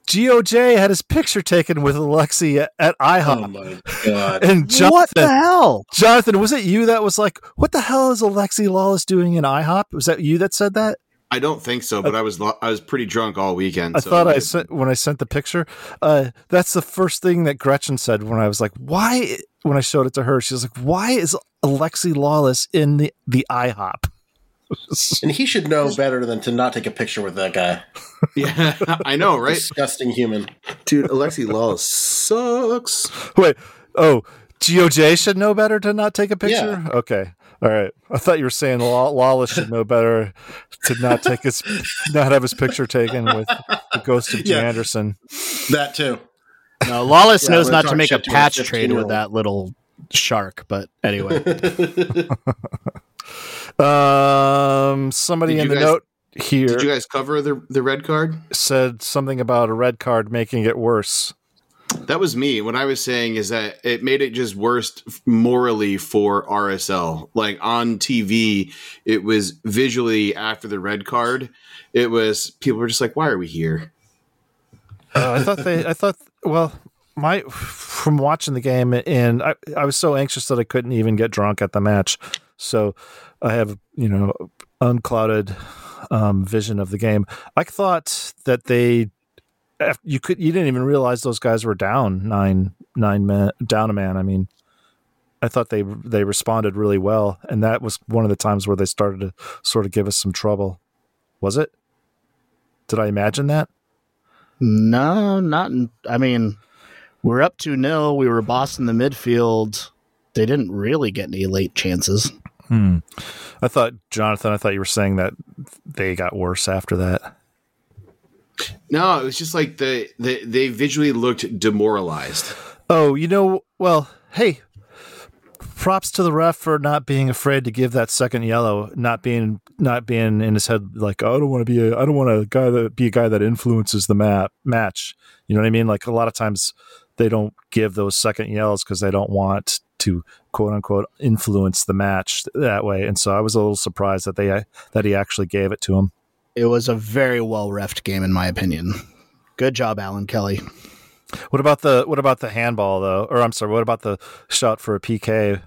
[SPEAKER 2] GOJ had his picture taken with Alexi at, at
[SPEAKER 3] Oh
[SPEAKER 2] IHOP.
[SPEAKER 3] my god.
[SPEAKER 2] and Jonathan,
[SPEAKER 4] what the hell?
[SPEAKER 2] Jonathan, was it you that was like, "What the hell is Alexi Lalas doing in IHOP?" Was that you that said that?
[SPEAKER 1] I don't think so, but I was lo- I was pretty drunk all weekend.
[SPEAKER 2] I
[SPEAKER 1] so
[SPEAKER 2] thought I
[SPEAKER 1] it-
[SPEAKER 2] sent when I sent the picture. Uh, that's the first thing that Gretchen said when I was like, "Why?" When I showed it to her, she was like, "Why is Alexi Lalas in the the IHOP?" [LAUGHS]
[SPEAKER 3] And he should know better than to not take a picture with that guy. [LAUGHS]
[SPEAKER 1] Yeah, I know, right,
[SPEAKER 3] Disgusting human.
[SPEAKER 1] dude? Alexi Lalas sucks.
[SPEAKER 2] Wait, oh, GOJ should know better to not take a picture. Yeah. Okay, all right. I thought you were saying Law- Lalas should know better to not take his not have his picture taken with the ghost of G.
[SPEAKER 3] Yeah.
[SPEAKER 2] Anderson.
[SPEAKER 3] That too.
[SPEAKER 4] No, Lalas
[SPEAKER 3] Yeah,
[SPEAKER 4] knows not to make a
[SPEAKER 3] shit to a
[SPEAKER 4] patch trade with that little shark. But anyway, [LAUGHS]
[SPEAKER 2] Um, somebody
[SPEAKER 1] Did
[SPEAKER 2] in the
[SPEAKER 1] guys-
[SPEAKER 2] note here
[SPEAKER 1] Did you guys cover the the red card?
[SPEAKER 2] said something about a red card making it worse.
[SPEAKER 1] That was me. What I was saying is that it made it just worse morally for RSL. Like on TV, it was visually after the red card. It was people were just like, "Why are we here?"
[SPEAKER 2] Uh, I thought they. I thought. Well, my from watching the game and I, I was so anxious that I couldn't even get drunk at the match. So I have you know unclouded um, vision of the game. I thought that they. You could. You didn't even realize those guys were down nine nine men down a man. I mean, I thought they they responded really well, and that was one of the times where they started to sort of give us some trouble. Was it? Did I imagine that?
[SPEAKER 4] no, not. I mean, we're up to nil. We were bossing the midfield. They didn't really get any late chances.
[SPEAKER 2] Hmm. I thought, Jonathan, I thought you were saying that they got worse after that.
[SPEAKER 1] No, it was just like the, the they visually looked demoralized.
[SPEAKER 2] Oh, you know, well, hey, props to the ref for not being afraid to give that second yellow, not being not being in his head like, oh, I don't want to be a, I don't want a guy that be a guy that influences the map match. You know what I mean? Like a lot of times they don't give those second yells because they don't want to quote unquote influence the match that way. And so I was a little surprised that they that he actually gave it to him.
[SPEAKER 4] It was a very well refed game, in my opinion. Good job, Alan Kelly.
[SPEAKER 2] What about the what about the handball though? Or I'm sorry, what about the shot for a PK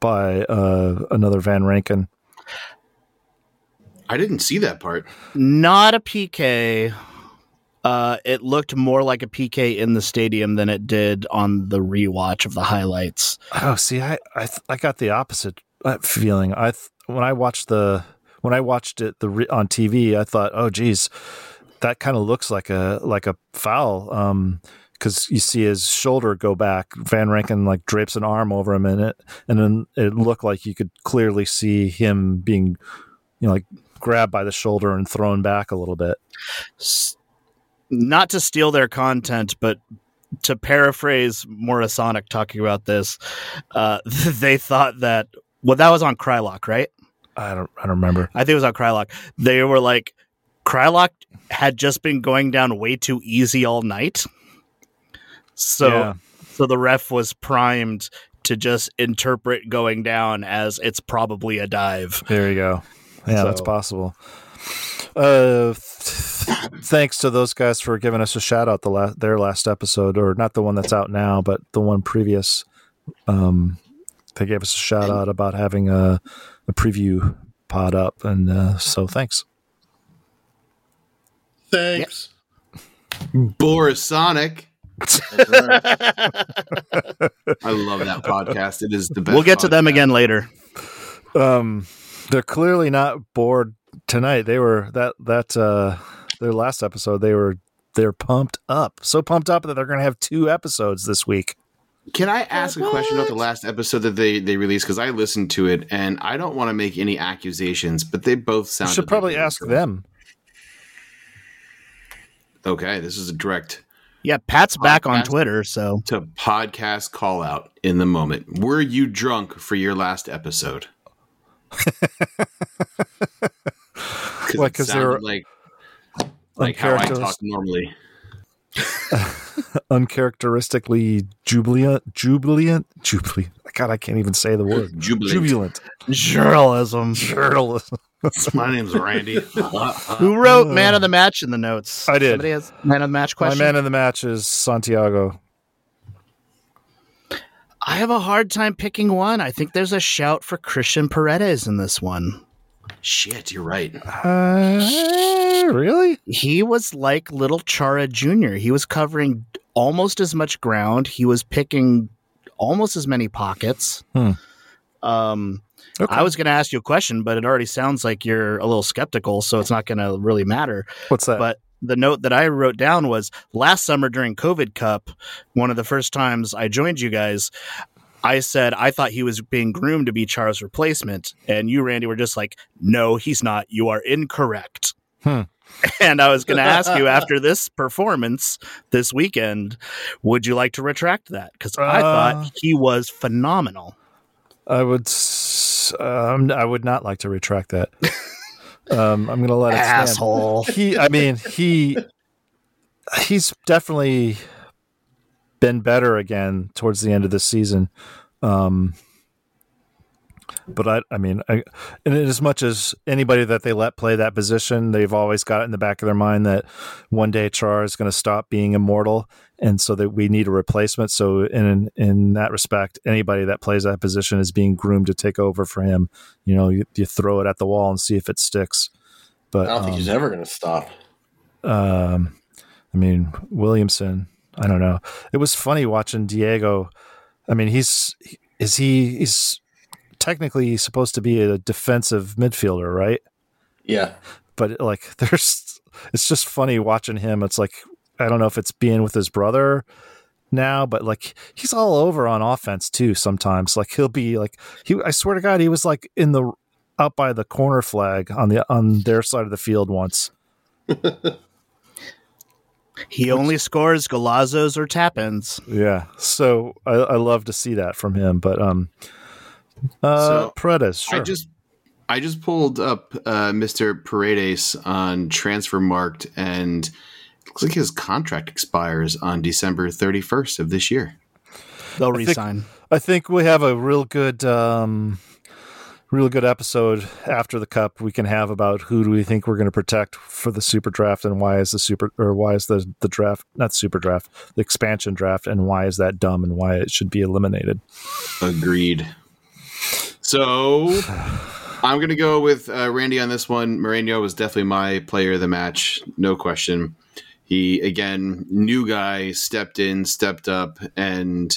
[SPEAKER 2] by uh, another Van Rankin?
[SPEAKER 1] I didn't see that part.
[SPEAKER 4] Not a PK. Uh, it looked more like a PK in the stadium than it did on the rewatch of the highlights.
[SPEAKER 2] Oh, see, I I, th- I got the opposite uh, feeling. I th- when I watched the when I watched it the re- on TV, I thought, oh, geez, that kind of looks like a like a foul. Um, because you see his shoulder go back. Van Rankin like drapes an arm over him in it, and then it looked like you could clearly see him being, you know, like grabbed by the shoulder and thrown back a little bit.
[SPEAKER 4] Not to steal their content, but to paraphrase Morisonic talking about this, uh, [LAUGHS] they thought that well, that was on Krylock, right?
[SPEAKER 2] I don't I don't remember.
[SPEAKER 4] I think it was on Krylock. They were like, Krylock had just been going down way too easy all night. So,
[SPEAKER 2] Yeah.
[SPEAKER 4] so the ref was primed to just interpret going down as it's probably a dive.
[SPEAKER 2] There you go. Yeah, that's possible. Uh, th- thanks to those guys for giving us a shout out the last their last episode, or not the one that's out now, but the one previous. Um, they gave us a shout out about having a, a preview pod up, and uh, so thanks.
[SPEAKER 3] Thanks.
[SPEAKER 1] Borisonic.
[SPEAKER 3] Right. [LAUGHS]
[SPEAKER 1] I love that podcast. It is the best.
[SPEAKER 4] we'll get to them again later.
[SPEAKER 2] Um, they're clearly not bored tonight. They were that that uh, their last episode. They were they're pumped up, so pumped up that they're going to have two episodes this week.
[SPEAKER 1] Can I uh, ask a question about the last episode that they they released? Because I listened to it, and I don't want to make any accusations, but they both
[SPEAKER 2] You
[SPEAKER 1] sound.
[SPEAKER 2] should probably ask them.
[SPEAKER 1] Okay, this is a direct
[SPEAKER 4] Yeah, Pat's back on Twitter, so
[SPEAKER 1] to podcast call out in the moment. Were you drunk for your last episode? [LAUGHS] [LAUGHS] Because
[SPEAKER 2] What,
[SPEAKER 1] it
[SPEAKER 2] 'cause they're
[SPEAKER 1] like like how I talk normally. [LAUGHS]
[SPEAKER 2] uncharacteristically jubilant, jubilant, jubilant. God, I can't even say the word. [LAUGHS]
[SPEAKER 1] Jubilant.
[SPEAKER 2] Jubilant.
[SPEAKER 4] Journalism.
[SPEAKER 2] Journalism. [LAUGHS]
[SPEAKER 1] My name's Randy.
[SPEAKER 4] Who wrote man of the match in the notes?
[SPEAKER 2] I did.
[SPEAKER 4] Somebody has man of the match question.
[SPEAKER 2] My man of the match is Santiago.
[SPEAKER 4] I have a hard time picking one. I think there's a shout for Cristhian Paredes in this one.
[SPEAKER 1] Shit, you're right.
[SPEAKER 2] Uh, really?
[SPEAKER 4] He was like little Chara Jr. He was covering almost as much ground. He was picking almost as many pockets.
[SPEAKER 2] Hmm.
[SPEAKER 4] Um,
[SPEAKER 2] Okay.
[SPEAKER 4] I was going to ask you a question, but it already sounds like you're a little skeptical, so it's not going to really matter.
[SPEAKER 2] What's that?
[SPEAKER 4] But the note that I wrote down was last summer during COVID Cup, one of the first times I joined you guys, I said I thought he was being groomed to be Chara's replacement. And you, Randy, were just like, no, he's not. You are incorrect.
[SPEAKER 2] Hmm. [LAUGHS]
[SPEAKER 4] And I was going to ask you [LAUGHS] after this performance this weekend, would you like to retract that? Because I
[SPEAKER 2] Uh,
[SPEAKER 4] thought he was phenomenal.
[SPEAKER 2] I would. Um, I would not like to retract that. um, I'm going to let it stand.
[SPEAKER 4] Asshole.
[SPEAKER 2] He. I mean, he. He's definitely been better again towards the end of the season. Um, but I, I mean, I, and as much as anybody that they let play that position, they've always got it in the back of their mind that one day Char is going to stop being immortal, and so that we need a replacement. So, in in that respect, anybody that plays that position is being groomed to take over for him. You know, you, you throw it at the wall and see if it sticks. But
[SPEAKER 3] I don't think
[SPEAKER 2] um,
[SPEAKER 3] he's ever going to stop.
[SPEAKER 2] um, I mean, Williamson. I don't know. It was funny watching Diego. I mean, he's is he he's technically supposed to be a defensive midfielder, right?
[SPEAKER 3] Yeah.
[SPEAKER 2] But like, [LAUGHS] there's it's just funny watching him. It's like I don't know if it's being with his brother now, but like he's all over on offense too. Sometimes, like he'll be like he. I swear to God, he was like in the out by the corner flag on the on their side of the field once. [LAUGHS]
[SPEAKER 4] He only scores golazos or tap ins.
[SPEAKER 2] Yeah. So I, I love to see that from him. But um uh
[SPEAKER 1] So,
[SPEAKER 2] Paredes, sure.
[SPEAKER 1] I just I just pulled up uh, Mr. Paredes on Transfermarkt, and it looks like his contract expires on December 31st of this year.
[SPEAKER 4] They'll
[SPEAKER 2] think-
[SPEAKER 4] resign.
[SPEAKER 2] I think we have a real good um real good episode after the cup we can have about who do we think we're going to protect for the super draft and why is the super or why is the the draft not super draft the expansion draft and why is that dumb and why it should be eliminated
[SPEAKER 1] Agreed. So I'm going to go with uh, Randy on this one. Moreno was definitely my player of the match, no question. He, again, new guy, stepped in, stepped up, and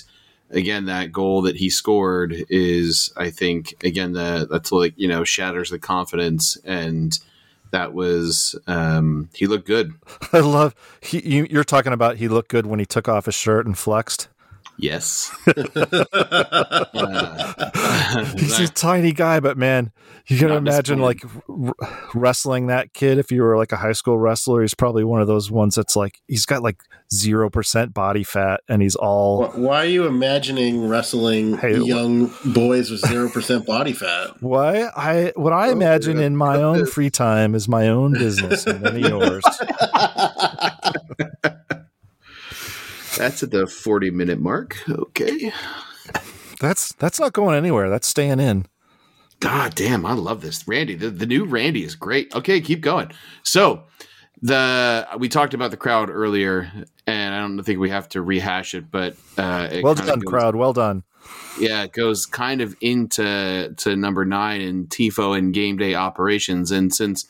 [SPEAKER 1] again, that goal that he scored is, I think, again, the that's like, you know, shatters the confidence. And that was, um, he looked good. [LAUGHS]
[SPEAKER 2] i love he you, you're talking about he looked good when he took off his shirt and flexed
[SPEAKER 1] Yes. [LAUGHS]
[SPEAKER 2] He's a tiny guy, but man, you can
[SPEAKER 1] Not
[SPEAKER 2] imagine like r- wrestling that kid. If you were like a high school wrestler, he's probably one of those ones that's like he's got like zero percent body fat, and he's all
[SPEAKER 3] Why are you imagining wrestling
[SPEAKER 2] Hey,
[SPEAKER 3] young boys with zero percent body fat?
[SPEAKER 2] why I what I oh, imagine in my own free time is my own business and then yours. [LAUGHS] [LAUGHS]
[SPEAKER 1] That's at the 40 minute mark. Okay.
[SPEAKER 2] That's that's not going anywhere. That's staying in.
[SPEAKER 1] God damn, I love this. Randy, the, the new Randy is great. Okay, keep going. So the we talked about the crowd earlier, and I don't think we have to rehash it, but uh it
[SPEAKER 2] Well done,
[SPEAKER 1] goes-
[SPEAKER 2] crowd. Well done.
[SPEAKER 1] Yeah, it goes kind of into to number nine in TIFO and game day operations. And since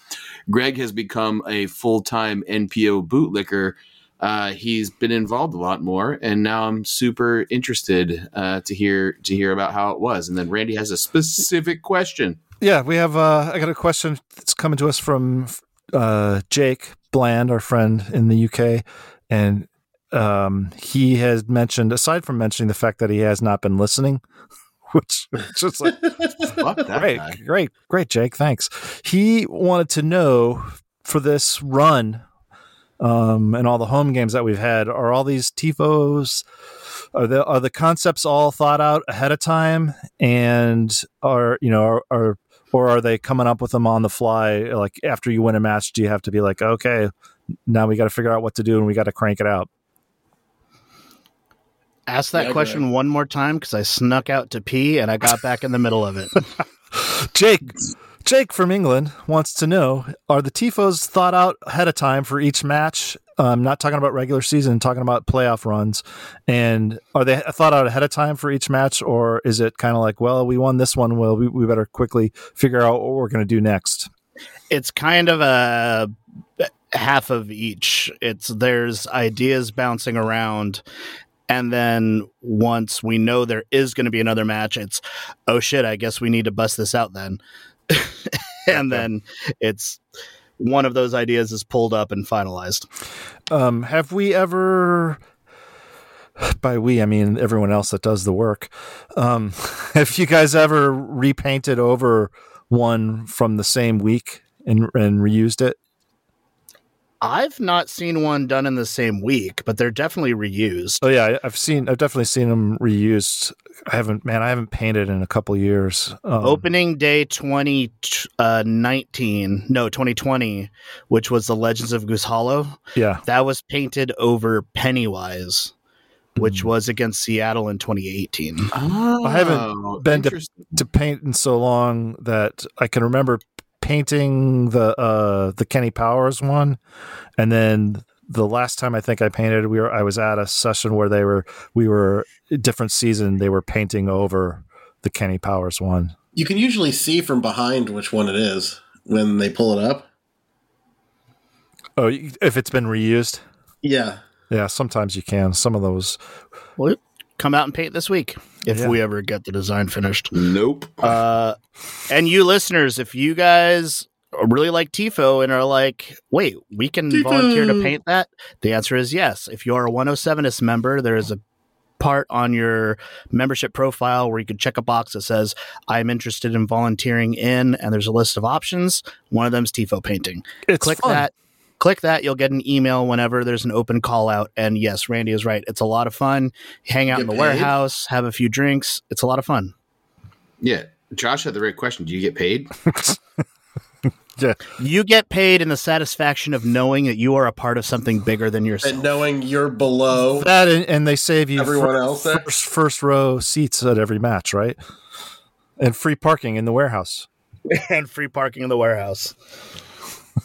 [SPEAKER 1] Greg has become a full time NPO bootlicker, uh, he's been involved a lot more, and now I'm super interested uh, to hear to hear about how it was. And then Randy has a specific question.
[SPEAKER 2] Yeah, we have. Uh, I got a question that's coming to us from uh, Jake Bland, our friend in the UK, and um, he has mentioned, aside from mentioning the fact that he has not been listening, [LAUGHS] which just like [LAUGHS] great,
[SPEAKER 1] guy.
[SPEAKER 2] great, great, Jake. Thanks. He wanted to know for this run um, and all the home games that we've had, are all these tifos? Are the are the concepts all thought out ahead of time, and are you know are, are or are they coming up with them on the fly? Like after you win a match, do you have to be like, okay, now we got to figure out what to do and we got to crank it out?
[SPEAKER 4] Ask that
[SPEAKER 3] Yeah,
[SPEAKER 4] question one more time because I snuck out to pee and I got back in the middle of it. [LAUGHS]
[SPEAKER 2] Jake, Jake from England wants to know: Are the tifos thought out ahead of time for each match? I'm not talking about regular season, talking about playoff runs. And are they thought out ahead of time for each match, or is it kind of like, well, we won this one, well, we, we better quickly figure out what we're going to do next?
[SPEAKER 4] it's kind of a half of each. It's there's ideas bouncing around. And then once we know there is going to be another match, it's oh shit, I guess we need to bust this out then. [LAUGHS] and then it's one of those ideas is pulled up and finalized.
[SPEAKER 2] Um, have we ever? By we, I mean everyone else that does the work. Um, [LAUGHS] have you guys ever repainted over one from the same week and, and reused it?
[SPEAKER 4] I've not seen one done in the same week, but they're definitely reused.
[SPEAKER 2] Oh yeah, I- I've seen. I've definitely seen them reused. I haven't, man. I haven't painted in a couple years. Um,
[SPEAKER 4] Opening day 2019, no, 2020, which was the Legends of Goose Hollow.
[SPEAKER 2] Yeah,
[SPEAKER 4] That was painted over Pennywise, which
[SPEAKER 2] Hmm.
[SPEAKER 4] was against Seattle in 2018.
[SPEAKER 1] Oh,
[SPEAKER 2] I haven't been to-
[SPEAKER 1] interesting.
[SPEAKER 2] to paint in so long that I can remember painting the uh the Kenny Powers one, and then the last time I think I painted, we were I was at a session where they were we were different season. They were painting over the Kenny Powers one.
[SPEAKER 3] You can usually see from behind which one it is when they pull it up.
[SPEAKER 2] Oh, if it's been reused,
[SPEAKER 3] Yeah.
[SPEAKER 2] yeah. Sometimes you can. Some of those.
[SPEAKER 4] Well, come out and paint this week if
[SPEAKER 2] Yeah.
[SPEAKER 4] we ever get the design finished.
[SPEAKER 1] Nope.
[SPEAKER 4] Uh, and you listeners, if you guys really like Tifo and are like, wait, we can
[SPEAKER 3] Tifo.
[SPEAKER 4] volunteer to paint that, the answer is yes. If you're a 107ist member, there is a part on your membership profile where you can check a box that says i'm interested in volunteering in and there's a list of options one of them is tifo painting
[SPEAKER 2] It's
[SPEAKER 4] click
[SPEAKER 2] fun.
[SPEAKER 4] that click that you'll get an email whenever there's an open call out and yes randy is right it's a lot of fun hang out
[SPEAKER 3] Get
[SPEAKER 4] in the
[SPEAKER 3] paid?
[SPEAKER 4] warehouse have a few drinks it's a lot of fun
[SPEAKER 1] Yeah. Josh had the right question. Do you get paid? [LAUGHS]
[SPEAKER 2] Yeah.
[SPEAKER 4] you get paid in the satisfaction of knowing that you are a part of something bigger than yourself.
[SPEAKER 3] And knowing you're below
[SPEAKER 2] That and, and they save you
[SPEAKER 3] everyone
[SPEAKER 2] fir-
[SPEAKER 3] else there.
[SPEAKER 2] first, first row seats at every match, right? And free parking in the warehouse. [LAUGHS]
[SPEAKER 4] and free parking in the warehouse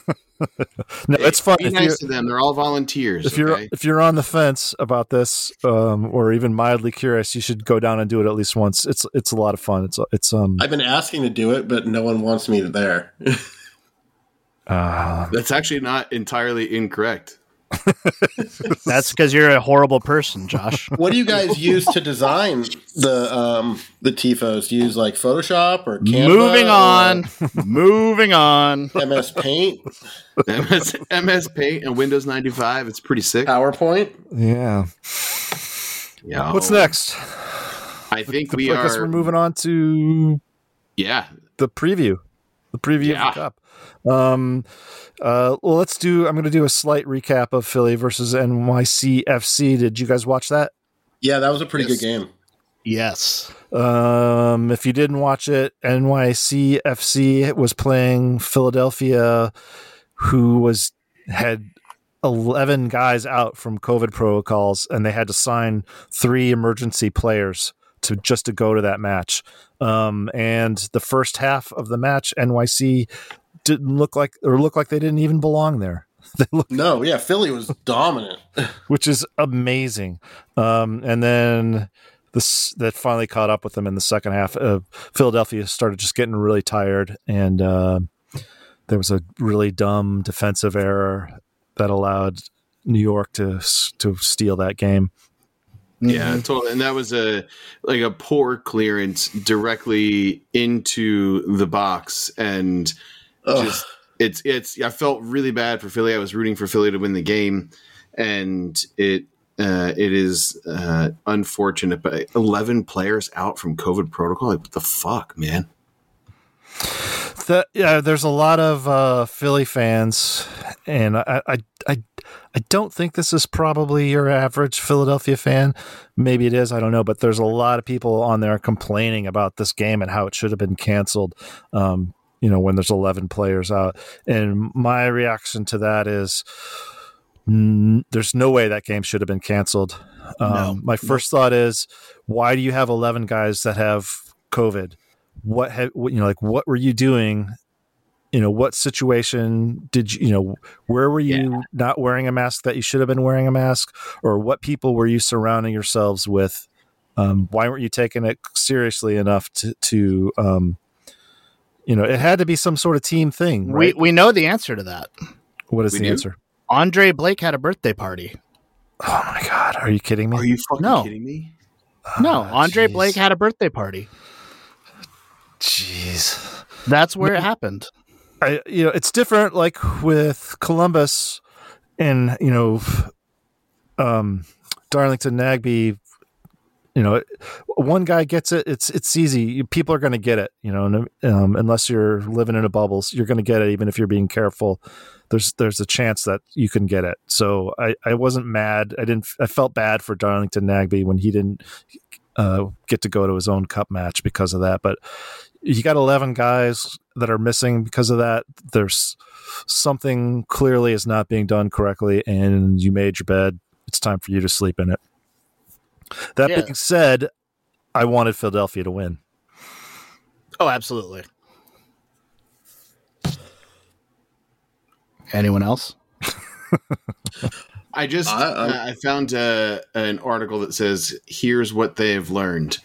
[SPEAKER 4] [LAUGHS] [LAUGHS]
[SPEAKER 2] No, it's fun.
[SPEAKER 1] Be
[SPEAKER 2] If
[SPEAKER 1] nice to them. They're all volunteers.
[SPEAKER 2] if you're if you're on the fence about this, um, or even mildly curious, you should go down and do it at least once. It's it's a lot of fun. It's it's um
[SPEAKER 3] I've been asking to do it, but no one wants me there.
[SPEAKER 2] uh, [LAUGHS]
[SPEAKER 1] That's actually not entirely incorrect. [LAUGHS]
[SPEAKER 4] that's because you're a horrible person josh
[SPEAKER 3] what do you guys use to design the um the tifos? Do you use like Photoshop or Canva
[SPEAKER 4] moving
[SPEAKER 3] or
[SPEAKER 4] on moving on
[SPEAKER 3] MS Paint,
[SPEAKER 1] MS, MS Paint and Windows 95. It's pretty sick.
[SPEAKER 3] PowerPoint?
[SPEAKER 2] yeah.
[SPEAKER 1] Yeah.
[SPEAKER 2] What's next?
[SPEAKER 1] I think we
[SPEAKER 2] I guess
[SPEAKER 1] are.
[SPEAKER 2] we're moving on to
[SPEAKER 1] Yeah.
[SPEAKER 2] the preview, the preview
[SPEAKER 1] Yeah.
[SPEAKER 2] of the cup. Um, uh, well, let's do. I'm going to do a slight recap of Philly versus NYCFC. Did you guys watch that?
[SPEAKER 3] Yeah, that was a pretty
[SPEAKER 1] Yes.
[SPEAKER 3] good game.
[SPEAKER 4] yes
[SPEAKER 2] Um, if you didn't watch it, NYCFC was playing Philadelphia, who was had eleven guys out from COVID protocols, and they had to sign three emergency players to just to go to that match. Um, and the first half of the match, NYC didn't look like or look like they didn't even belong there. [LAUGHS] They look
[SPEAKER 3] No, yeah, Philly was [LAUGHS] dominant.
[SPEAKER 2] which is amazing. Um, and then this that finally caught up with them in the second half. Uh, Philadelphia started just getting really tired, and uh, there was a really dumb defensive error that allowed New York to to steal that game.
[SPEAKER 1] Yeah, totally. And that was a like a poor clearance directly into the box, and
[SPEAKER 3] Ugh.
[SPEAKER 1] Just it's it's. I felt really bad for Philly. I was rooting for Philly to win the game, and it uh, it is uh, unfortunate. But eleven players out from COVID protocol. Like, what the fuck, man?
[SPEAKER 2] The, yeah, there's a lot of uh, Philly fans, and I, I, I, I don't think this is probably your average Philadelphia fan. Maybe it is, I don't know. But there's a lot of people on there complaining about this game and how it should have been canceled. Um, you know, when there's 11 players out, and my reaction to that is, mm, there's no way that game should have been canceled. Um,
[SPEAKER 4] No.
[SPEAKER 2] My first thought is, why do you have 11 guys that have COVID? What ha- what, you know, like what were you doing? You know, what situation did you, you know, where were you not wearing a mask that you should have been wearing a mask, or what people were you surrounding yourselves with? Um, why weren't you taking it seriously enough to, to um, you know, it had to be some sort of team thing, right?
[SPEAKER 4] We we know the answer to that.
[SPEAKER 2] what is
[SPEAKER 1] we
[SPEAKER 2] the
[SPEAKER 1] do?
[SPEAKER 2] answer?
[SPEAKER 4] Andre Blake had a birthday party.
[SPEAKER 2] Oh my god, are you kidding me?
[SPEAKER 1] Are you fucking
[SPEAKER 4] No.
[SPEAKER 1] kidding me?
[SPEAKER 4] No,
[SPEAKER 2] Ah,
[SPEAKER 4] Andre
[SPEAKER 2] jeez.
[SPEAKER 4] Blake had a birthday party.
[SPEAKER 2] Jeez.
[SPEAKER 4] That's where it happened.
[SPEAKER 2] I, you know, it's different like with Columbus and, you know, um, Darlington Nagbe, you know, one guy gets it. It's, it's easy. People are going to get it, you know, um, unless you're living in a bubble, you're going to get it. Even if you're being careful, there's, there's a chance that you can get it. So I, I wasn't mad. I didn't, I felt bad for Darlington Nagbe when he didn't, uh, get to go to his own cup match because of that. But you got 11 guys that are missing because of that. There's something clearly is not being done correctly, and you made your bed. It's time for you to sleep in it. That
[SPEAKER 4] Yeah.
[SPEAKER 2] being said, I wanted Philadelphia to win.
[SPEAKER 4] Oh, absolutely. Anyone else? [LAUGHS]
[SPEAKER 1] I just
[SPEAKER 3] I- I'm-
[SPEAKER 1] I, I found uh, an article that says here's what they have learned.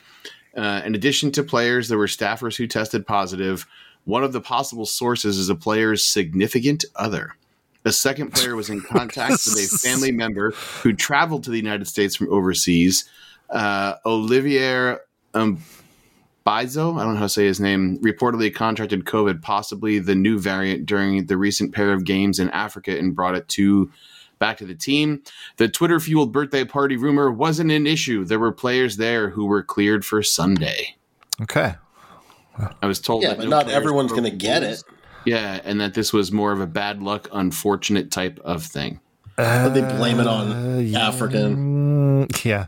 [SPEAKER 1] Uh, in addition to players, there were staffers who tested positive. One of the possible sources is a player's significant other. A second player was in contact with a [LAUGHS] family member who traveled to the United States from overseas. Uh, Olivier um, Bizo, I don't know how to say his name, reportedly contracted COVID, possibly the new variant, during the recent pair of games in Africa and brought it to back to the team. The Twitter fueled birthday party rumor wasn't an issue. There were players there who were cleared for Sunday.
[SPEAKER 2] Okay.
[SPEAKER 1] I was told
[SPEAKER 3] Yeah,
[SPEAKER 1] that
[SPEAKER 3] but
[SPEAKER 1] no
[SPEAKER 3] not everyone's going to get it.
[SPEAKER 1] Yeah, and that this was more of a bad luck, unfortunate type of thing.
[SPEAKER 2] But
[SPEAKER 3] they blame it on African.
[SPEAKER 2] Yeah.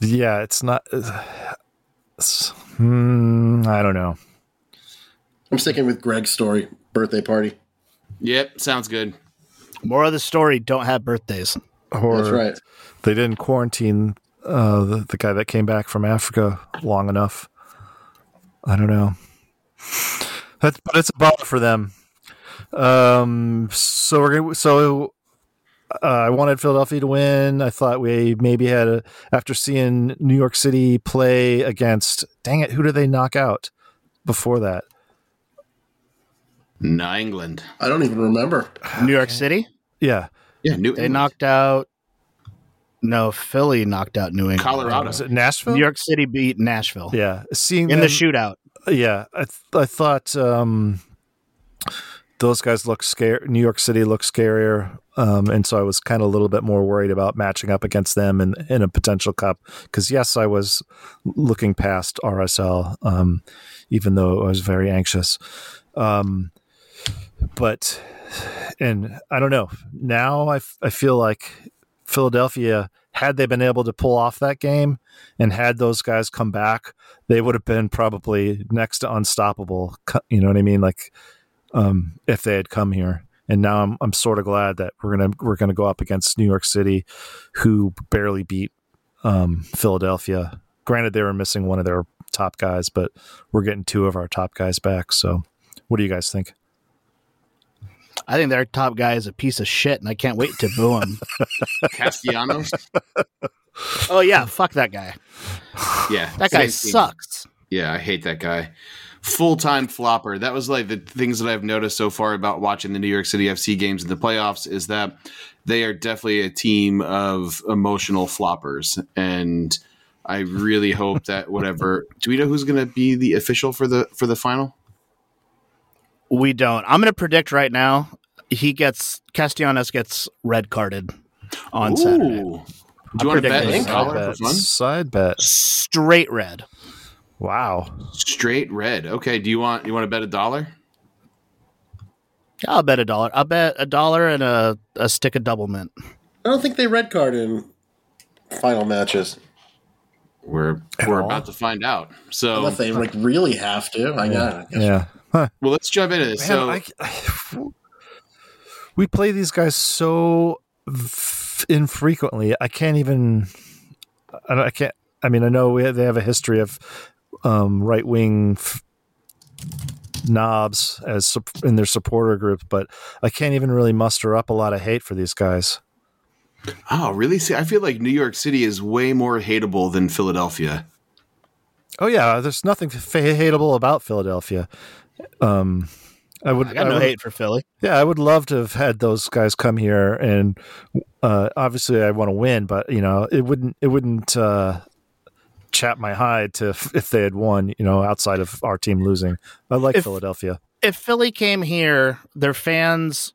[SPEAKER 2] Yeah, it's not. it's- hmm, I don't know.
[SPEAKER 3] I'm sticking with Greg's story, birthday party.
[SPEAKER 1] Yep, sounds good.
[SPEAKER 4] More of the story: don't have birthdays.
[SPEAKER 2] Or
[SPEAKER 3] That's right.
[SPEAKER 2] they didn't quarantine uh, the, the guy that came back from Africa long enough. I don't know. That's but it's a bummer for them. Um, so we're gonna so. Uh, I wanted Philadelphia to win. I thought we maybe had a after seeing New York City play against. Dang it! Who did they knock out before that?
[SPEAKER 1] New England.
[SPEAKER 3] I don't even remember.
[SPEAKER 4] New York City.
[SPEAKER 2] Yeah,
[SPEAKER 1] Yeah, New
[SPEAKER 4] They
[SPEAKER 1] England.
[SPEAKER 4] knocked out. No, Philly knocked out New England.
[SPEAKER 1] Colorado.
[SPEAKER 2] was it Nashville?
[SPEAKER 4] New York City beat Nashville
[SPEAKER 2] Yeah, seeing
[SPEAKER 4] in the shootout.
[SPEAKER 2] Yeah, I th- I thought um, those guys look scare. New York City looks scarier, um, and so I was kind of a little bit more worried about matching up against them in, in a potential cup. Because yes, I was looking past RSL, um, even though I was very anxious. Um, but and I don't know. Now I, f- I feel like Philadelphia, had they been able to pull off that game and had those guys come back, they would have been probably next to unstoppable. You know what I mean? Like um, if they had come here. And now I'm I'm sort of glad that we're gonna we're gonna go up against New York City, who barely beat um, Philadelphia. Granted, they were missing one of their top guys, but we're getting two of our top guys back. So, what do you guys think?
[SPEAKER 4] I think their top guy is a piece of shit, and I can't wait to boo him.
[SPEAKER 1] Castellanos. [LAUGHS]
[SPEAKER 4] oh yeah, fuck that guy.
[SPEAKER 1] Yeah,
[SPEAKER 4] That guy sucks.
[SPEAKER 1] Yeah, I hate that guy. Full time flopper. That was like the things that I've noticed so far about watching the New York City FC games in the playoffs is that they are definitely a team of emotional floppers. And I really hope that whatever. Do we know who's going to be the official for the for the final?
[SPEAKER 4] We don't. I'm going to predict right now. He gets Castellanos gets red carded on Saturday.
[SPEAKER 1] Do you want to bet
[SPEAKER 4] predicting
[SPEAKER 1] a
[SPEAKER 4] side
[SPEAKER 1] dollar
[SPEAKER 2] bet.
[SPEAKER 1] for fun?
[SPEAKER 2] Side bet.
[SPEAKER 4] Straight red.
[SPEAKER 2] Wow.
[SPEAKER 1] Straight red. Okay. Do you want you want to bet a dollar?
[SPEAKER 4] I'll bet a dollar. I'll bet a dollar and a, a stick of double mint.
[SPEAKER 3] I don't think they red card in final matches
[SPEAKER 1] We're
[SPEAKER 2] At
[SPEAKER 1] we're
[SPEAKER 2] all?
[SPEAKER 1] about to find out. So
[SPEAKER 3] unless they like really have to. I got it.
[SPEAKER 2] Yeah. Huh. [LAUGHS]
[SPEAKER 1] well, let's jump into this.
[SPEAKER 2] Man,
[SPEAKER 1] so
[SPEAKER 2] I, I- [SIGHS] we play these guys so f- infrequently. I can't even. I, I can't. I mean, I know we have, they have a history of um, right wing f- knobs as in their supporter group, but I can't even really muster up a lot of hate for these guys.
[SPEAKER 1] oh, really? See, I feel like New York City is way more hateable than Philadelphia.
[SPEAKER 2] Oh yeah, there's nothing f- hateable about Philadelphia. Um, I would.
[SPEAKER 4] I got no
[SPEAKER 2] would-
[SPEAKER 4] hate for Philly.
[SPEAKER 2] Yeah, I would love to have had those guys come here, and uh, obviously I want to win, but you know it wouldn't it wouldn't uh, chap my hide to if they had won. You know, outside of our team losing, I like
[SPEAKER 4] If-
[SPEAKER 2] Philadelphia.
[SPEAKER 4] If Philly came here, their fans.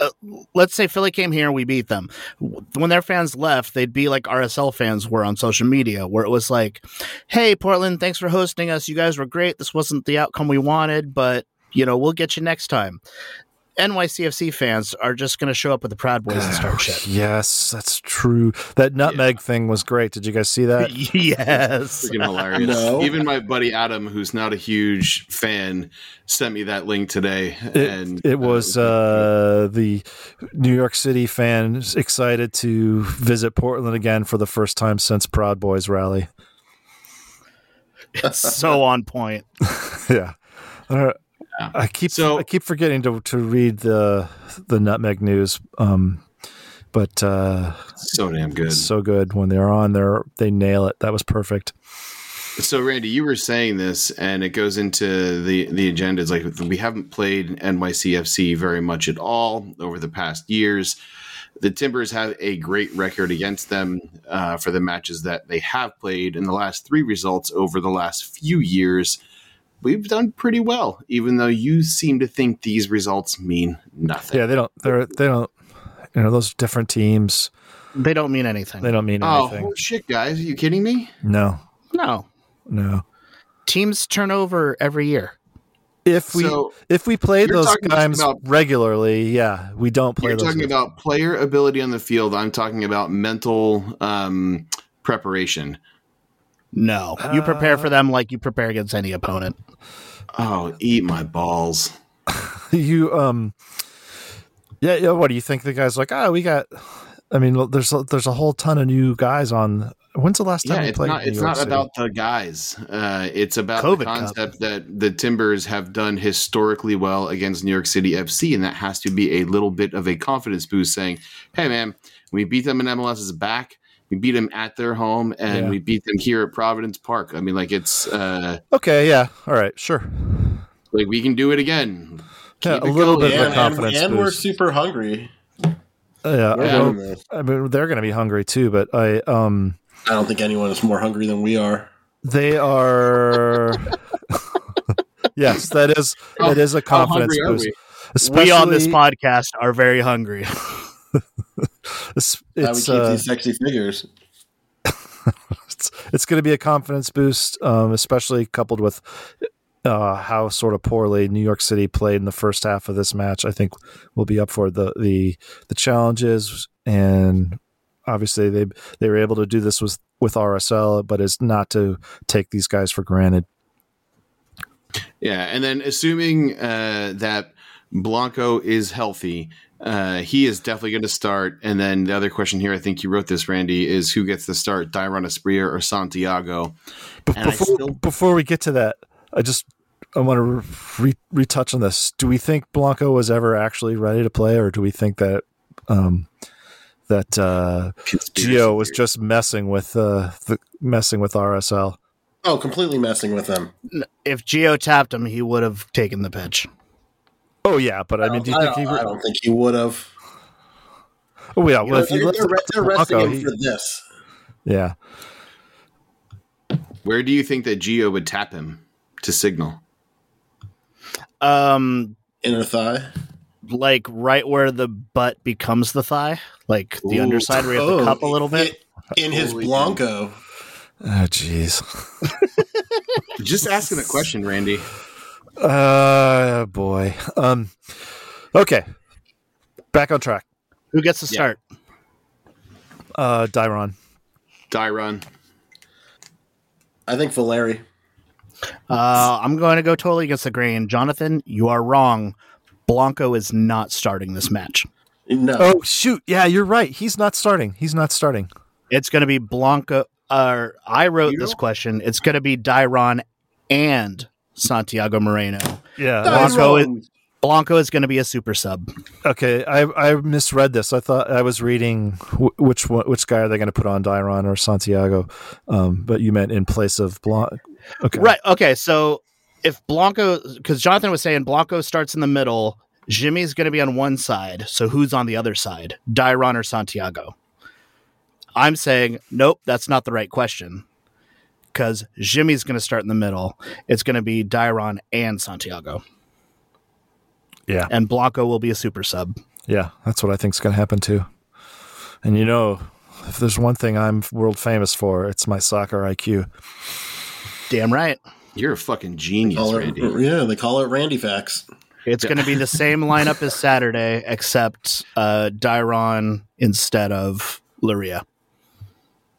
[SPEAKER 4] Uh, let's say Philly came here and we beat them. When their fans left, they'd be like RSL fans were on social media, where it was like, "Hey, Portland, thanks for hosting us. You guys were great. This wasn't the outcome we wanted, but you know we'll get you next time." NYCFC fans are just going to show up with the Proud Boys and start shit.
[SPEAKER 2] Yes, that's true. That nutmeg thing was great. Did you guys see that? [LAUGHS]
[SPEAKER 4] yes.
[SPEAKER 1] Freaking hilarious.
[SPEAKER 3] No.
[SPEAKER 1] Even my buddy Adam, who's not a huge fan, sent me that link today.
[SPEAKER 2] It,
[SPEAKER 1] and
[SPEAKER 2] it was uh, the New York City fans excited to visit Portland again for the first time since Proud Boys rally.
[SPEAKER 4] It's so on point. [LAUGHS]
[SPEAKER 2] yeah. Uh,
[SPEAKER 1] Yeah.
[SPEAKER 2] I keep
[SPEAKER 1] So-
[SPEAKER 2] I keep forgetting to to read the the nutmeg news. Um, but uh,
[SPEAKER 1] so damn good.
[SPEAKER 2] so good when they're on there. They nail it. That was perfect.
[SPEAKER 1] So, Randy, you were saying this, and it goes into the the agenda. It's like we haven't played NYCFC very much at all over the past years. The Timbers have a great record against them uh, for the matches that they have played. In the last three results over the last few years, we've done pretty well, even though you seem to think these results mean nothing.
[SPEAKER 2] Yeah, they don't. They're they don't. You know, those different teams.
[SPEAKER 4] They don't mean anything.
[SPEAKER 2] They don't mean
[SPEAKER 1] Oh
[SPEAKER 2] anything.
[SPEAKER 1] Oh shit, guys! Are you kidding me?
[SPEAKER 2] No,
[SPEAKER 4] No.
[SPEAKER 2] no.
[SPEAKER 4] Teams turn over every year.
[SPEAKER 2] If we
[SPEAKER 1] So,
[SPEAKER 2] if we play those
[SPEAKER 1] talking
[SPEAKER 2] games
[SPEAKER 1] about-
[SPEAKER 2] regularly, yeah, we don't play
[SPEAKER 1] You're
[SPEAKER 2] those.
[SPEAKER 1] talking
[SPEAKER 2] games.
[SPEAKER 1] about player ability on the field. I'm talking about mental um, preparation.
[SPEAKER 4] No. You prepare
[SPEAKER 2] Uh,
[SPEAKER 4] for them like you prepare against any opponent.
[SPEAKER 1] Oh, eat my balls. [LAUGHS]
[SPEAKER 2] you um yeah yeah what do you think the guys like oh we got i mean there's a, there's a whole ton of new guys on when's the last time
[SPEAKER 1] Yeah,
[SPEAKER 2] we
[SPEAKER 1] it's
[SPEAKER 2] played
[SPEAKER 1] not.
[SPEAKER 2] New
[SPEAKER 1] It's not
[SPEAKER 2] City?
[SPEAKER 1] about the guys. Uh, it's about
[SPEAKER 4] COVID
[SPEAKER 1] the
[SPEAKER 4] Cup.
[SPEAKER 1] concept that the Timbers have done historically well against New York City FC, and that has to be a little bit of a confidence boost. Saying, "Hey, man, we beat them in MLS's back. We beat them at their home, and
[SPEAKER 2] Yeah.
[SPEAKER 1] we beat them here at Providence Park. I mean, like it's uh,
[SPEAKER 2] okay yeah all right sure
[SPEAKER 1] like we can do it again.
[SPEAKER 2] Yeah, a little
[SPEAKER 1] going.
[SPEAKER 2] bit of a
[SPEAKER 3] and,
[SPEAKER 2] confidence
[SPEAKER 3] and we're super hungry.
[SPEAKER 2] Uh, yeah
[SPEAKER 3] We're
[SPEAKER 2] well,
[SPEAKER 3] doing
[SPEAKER 2] i mean they're gonna be hungry too but i um
[SPEAKER 3] I don't think anyone is more hungry than we are.
[SPEAKER 2] they are [LAUGHS] yes that is that is a confidence boost
[SPEAKER 1] we?
[SPEAKER 4] we on this podcast are very hungry. [LAUGHS]
[SPEAKER 2] it's,
[SPEAKER 3] How we
[SPEAKER 2] it's,
[SPEAKER 3] keep
[SPEAKER 2] uh,
[SPEAKER 3] these sexy figures. [LAUGHS]
[SPEAKER 2] it's, it's going to be a confidence boost, um, especially coupled with uh, how sort of poorly New York City played in the first half of this match. I think we'll be up for the the the challenges, and obviously they they were able to do this with with RSL, but it's not to take these guys for granted.
[SPEAKER 1] Yeah, and then assuming uh, that Blanco is healthy, uh, he is definitely going to start. And then the other question here, I think you wrote this, Randy, is who gets to start, Dairon Asprilla or Santiago?
[SPEAKER 2] But before
[SPEAKER 1] still-
[SPEAKER 2] before we get to that, I just I want to re- retouch on this. Do we think Blanco was ever actually ready to play, or do we think that um, that uh,
[SPEAKER 1] Conspiracy
[SPEAKER 2] Gio was just messing with uh, the messing with RSL?
[SPEAKER 3] Oh, completely messing with them.
[SPEAKER 4] If Gio tapped him, he would have taken the pitch.
[SPEAKER 2] Oh yeah, but I mean, do you
[SPEAKER 3] I
[SPEAKER 2] think he?
[SPEAKER 3] don't, I don't think he would have.
[SPEAKER 2] Oh yeah, well if
[SPEAKER 3] they're,
[SPEAKER 2] you
[SPEAKER 3] they're, they're resting
[SPEAKER 2] Blanco,
[SPEAKER 3] him
[SPEAKER 2] he-
[SPEAKER 3] for this.
[SPEAKER 2] yeah,
[SPEAKER 1] Where do you think that Gio would tap him to signal?
[SPEAKER 4] Um,
[SPEAKER 3] Inner thigh.
[SPEAKER 4] like right where the butt becomes the thigh, like the
[SPEAKER 1] Ooh.
[SPEAKER 4] underside where you have to
[SPEAKER 3] Oh,
[SPEAKER 4] cup a little bit.
[SPEAKER 3] In, in his
[SPEAKER 1] Holy
[SPEAKER 3] Blanco.
[SPEAKER 2] oh jeez,
[SPEAKER 1] Just asking a question, Randy.
[SPEAKER 2] Uh boy, um, Okay, back on track.
[SPEAKER 4] Who gets to
[SPEAKER 1] Yeah.
[SPEAKER 4] start?
[SPEAKER 2] Uh, Dairon.
[SPEAKER 1] Dairon.
[SPEAKER 3] I think Valeri.
[SPEAKER 4] Uh, I'm going to go totally against the grain. Jonathan, you are wrong. Blanco is not starting this match.
[SPEAKER 3] No.
[SPEAKER 2] Oh shoot! Yeah, you're right. He's not starting. He's not starting.
[SPEAKER 4] It's going to be Blanco. Uh, I wrote
[SPEAKER 1] You
[SPEAKER 4] this question. It's going to be Dairon and Santiago Moreno.
[SPEAKER 2] Yeah.
[SPEAKER 4] Blanco is-
[SPEAKER 3] Dairon.
[SPEAKER 4] Blanco is going to be a super sub.
[SPEAKER 2] Okay, I I misread this. I thought I was reading wh- which one, which guy are they going to put on Dairon or Santiago, um, but you meant in place of Blanco. Okay,
[SPEAKER 4] Right. Okay. So if Blanco, because Jonathan was saying Blanco starts in the middle, Jimmy's going to be on one side. So who's on the other side? Dyron or Santiago? I'm saying, nope, that's not the right question. Because Jimmy's going to start in the middle. It's going to be Dairon and Santiago.
[SPEAKER 2] Yeah,
[SPEAKER 4] And Blanco will be a super sub.
[SPEAKER 2] yeah, that's what I think is going to happen too. And you know, if there's one thing I'm world famous for, it's my soccer IQ.
[SPEAKER 4] Damn right.
[SPEAKER 1] You're a fucking genius,
[SPEAKER 3] Call it-
[SPEAKER 1] Randy.
[SPEAKER 3] yeah, they call it Randy Facts.
[SPEAKER 4] It's going to be the same [LAUGHS] lineup as Saturday, except uh, Dairon instead of Loría.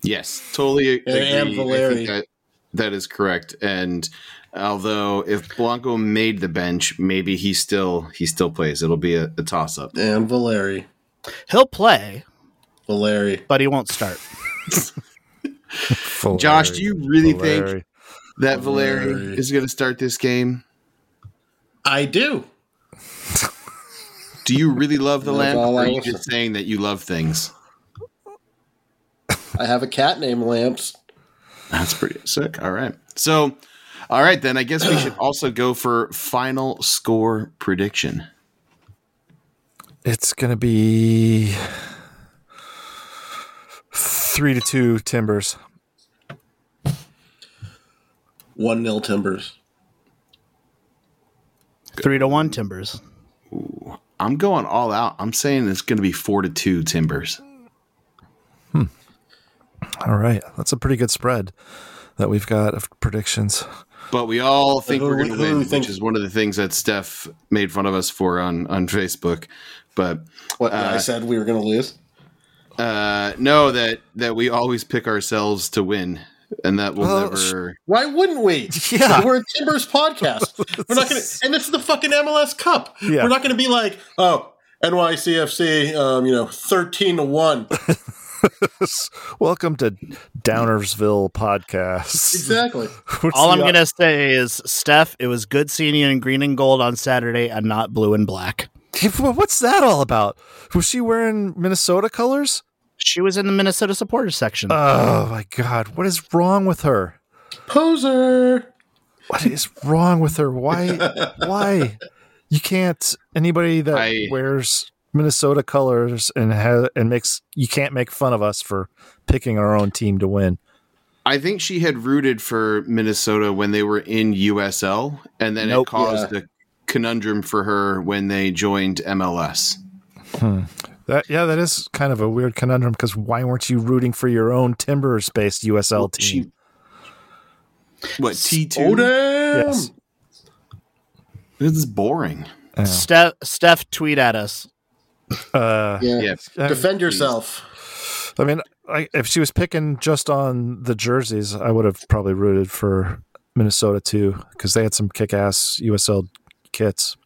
[SPEAKER 1] Yes, totally agree.
[SPEAKER 3] And
[SPEAKER 1] I
[SPEAKER 3] Valeri.
[SPEAKER 1] think that, that is correct. And although if Blanco made the bench, maybe he still he still plays. It'll be a, a toss up.
[SPEAKER 3] And Valeri.
[SPEAKER 4] He'll play,
[SPEAKER 3] Valeri.
[SPEAKER 4] but he won't start. [LAUGHS]
[SPEAKER 1] Josh, do you really think that Valeri
[SPEAKER 3] Valeri.
[SPEAKER 1] is going to start this game?
[SPEAKER 3] I do.
[SPEAKER 1] Do you really love the
[SPEAKER 3] That's
[SPEAKER 1] lamp, or
[SPEAKER 3] I
[SPEAKER 1] are you just saying that you love things?
[SPEAKER 3] I have a cat named Lamps.
[SPEAKER 1] That's pretty sick. All right. So, all right, then I guess we should also go for final score prediction.
[SPEAKER 2] It's going to be three to two Timbers.
[SPEAKER 3] One nil Timbers.
[SPEAKER 4] Three to one Timbers.
[SPEAKER 1] I'm going all out. I'm saying it's going to be four to two Timbers.
[SPEAKER 2] All right, that's a pretty good spread that we've got of predictions.
[SPEAKER 1] But we all think
[SPEAKER 3] Who-
[SPEAKER 1] we're going to win,
[SPEAKER 3] think-
[SPEAKER 1] which is one of the things that Steph made fun of us for on on Facebook. But
[SPEAKER 3] What I
[SPEAKER 1] Uh,
[SPEAKER 3] said we were going to lose.
[SPEAKER 1] uh, know that that we always pick ourselves to win, and that will
[SPEAKER 2] Well,
[SPEAKER 1] never.
[SPEAKER 3] Why wouldn't we?
[SPEAKER 2] Yeah.
[SPEAKER 3] we're a Timbers podcast. [LAUGHS] We're not going to, and this is the fucking MLS Cup.
[SPEAKER 2] Yeah.
[SPEAKER 3] We're not going to be like, oh, NYCFC, um, you know, thirteen to one. [LAUGHS]
[SPEAKER 2] Welcome to Downersville podcast.
[SPEAKER 3] exactly. [LAUGHS]
[SPEAKER 2] What's
[SPEAKER 4] All I'm
[SPEAKER 2] the-
[SPEAKER 4] going to say is, Steph, it was good seeing you in green and gold on Saturday and not blue and black.
[SPEAKER 2] What's that all about? Was she wearing Minnesota colors?
[SPEAKER 4] She was in the Minnesota supporters section.
[SPEAKER 2] Oh my god, what is wrong with her?
[SPEAKER 3] Poser.
[SPEAKER 2] What is wrong with her? Why? [LAUGHS] why? You can't. Anybody that
[SPEAKER 1] I-
[SPEAKER 2] wears Minnesota colors and ha- and makes you can't make fun of us for picking our own team to win.
[SPEAKER 1] I think she had rooted for Minnesota when they were in USL, and then
[SPEAKER 4] Nope.
[SPEAKER 1] it caused a conundrum for her when they joined MLS. Hmm.
[SPEAKER 2] That yeah, that is kind of a weird conundrum because why weren't you rooting for your own Timbers based USL team?
[SPEAKER 1] She, what T two?
[SPEAKER 3] Oh, damn.
[SPEAKER 2] Yes.
[SPEAKER 1] This is boring.
[SPEAKER 2] Yeah.
[SPEAKER 4] Steph, Steph, tweet at us.
[SPEAKER 2] Uh,
[SPEAKER 3] Yeah.
[SPEAKER 1] Yeah,
[SPEAKER 3] Defend yourself.
[SPEAKER 2] I mean, I, if she was picking just on the jerseys, I would have probably rooted for Minnesota too because they had some kick-ass USL kits.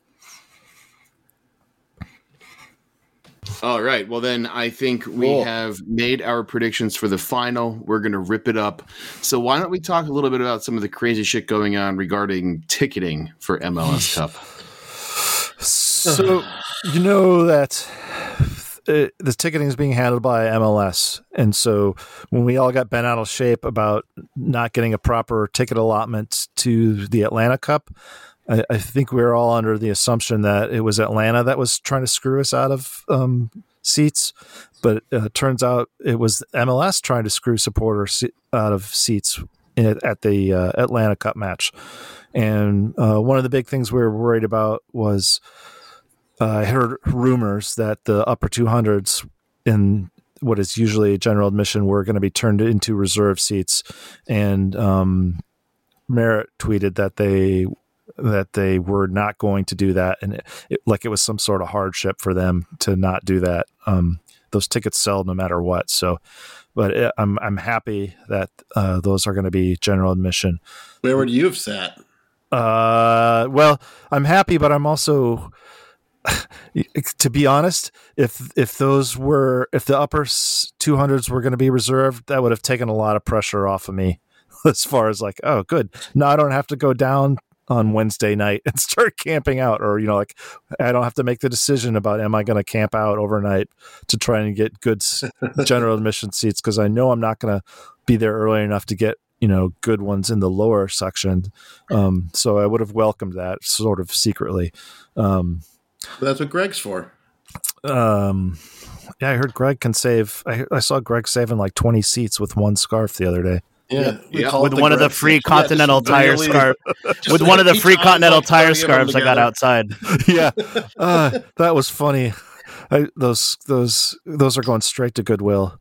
[SPEAKER 1] All right. Well, then I think we
[SPEAKER 3] Cool.
[SPEAKER 1] have made our predictions for the final. We're going to rip it up. So, why don't we talk a little bit about some of the crazy shit going on regarding ticketing for MLS Cup?
[SPEAKER 2] So you know that uh, the ticketing is being handled by MLS, and so when we all got bent out of shape about not getting a proper ticket allotment to the Atlanta Cup, I, I think we were all under the assumption that it was Atlanta that was trying to screw us out of um, seats, but uh, turns out it was MLS trying to screw supporters out of seats at the uh, Atlanta Cup match. And uh, one of the big things we were worried about was uh, I heard rumors that the upper 200s in what is usually general admission were going to be turned into reserve seats. And um, Merritt tweeted that they that they were not going to do that, and it, it, like it was some sort of hardship for them to not do that. Um, those tickets sell no matter what. So, but it, I'm I'm happy that uh, those are going to be general admission.
[SPEAKER 3] Where would you have sat?
[SPEAKER 2] Uh, well, I'm happy, but I'm also, to be honest, if if those were if the upper 200s were going to be reserved, that would have taken a lot of pressure off of me. [LAUGHS] As far as like, oh, good, now I don't have to go down on Wednesday night [LAUGHS] and start camping out, or you know, like I don't have to make the decision about am I going to camp out overnight to try and get good [LAUGHS] general admission seats because I know I'm not going to be there early enough to get you know good ones in the lower section. Um, so I would have welcomed that sort of secretly. Um,
[SPEAKER 3] That's what Greg's for.
[SPEAKER 2] Um, yeah, I heard Greg can save. I, I saw Greg saving like 20 seats with one scarf the other day.
[SPEAKER 3] Yeah,
[SPEAKER 1] Yeah.
[SPEAKER 4] with one of the free Continental
[SPEAKER 3] just
[SPEAKER 4] Tire
[SPEAKER 3] really-
[SPEAKER 4] scarf, [LAUGHS] with
[SPEAKER 3] like
[SPEAKER 4] one of the free Continental
[SPEAKER 3] like
[SPEAKER 4] Tire
[SPEAKER 3] 30 of them
[SPEAKER 4] scarves I got outside. [LAUGHS]
[SPEAKER 2] yeah, uh, [LAUGHS] that was funny. I, those those those are going straight to Goodwill.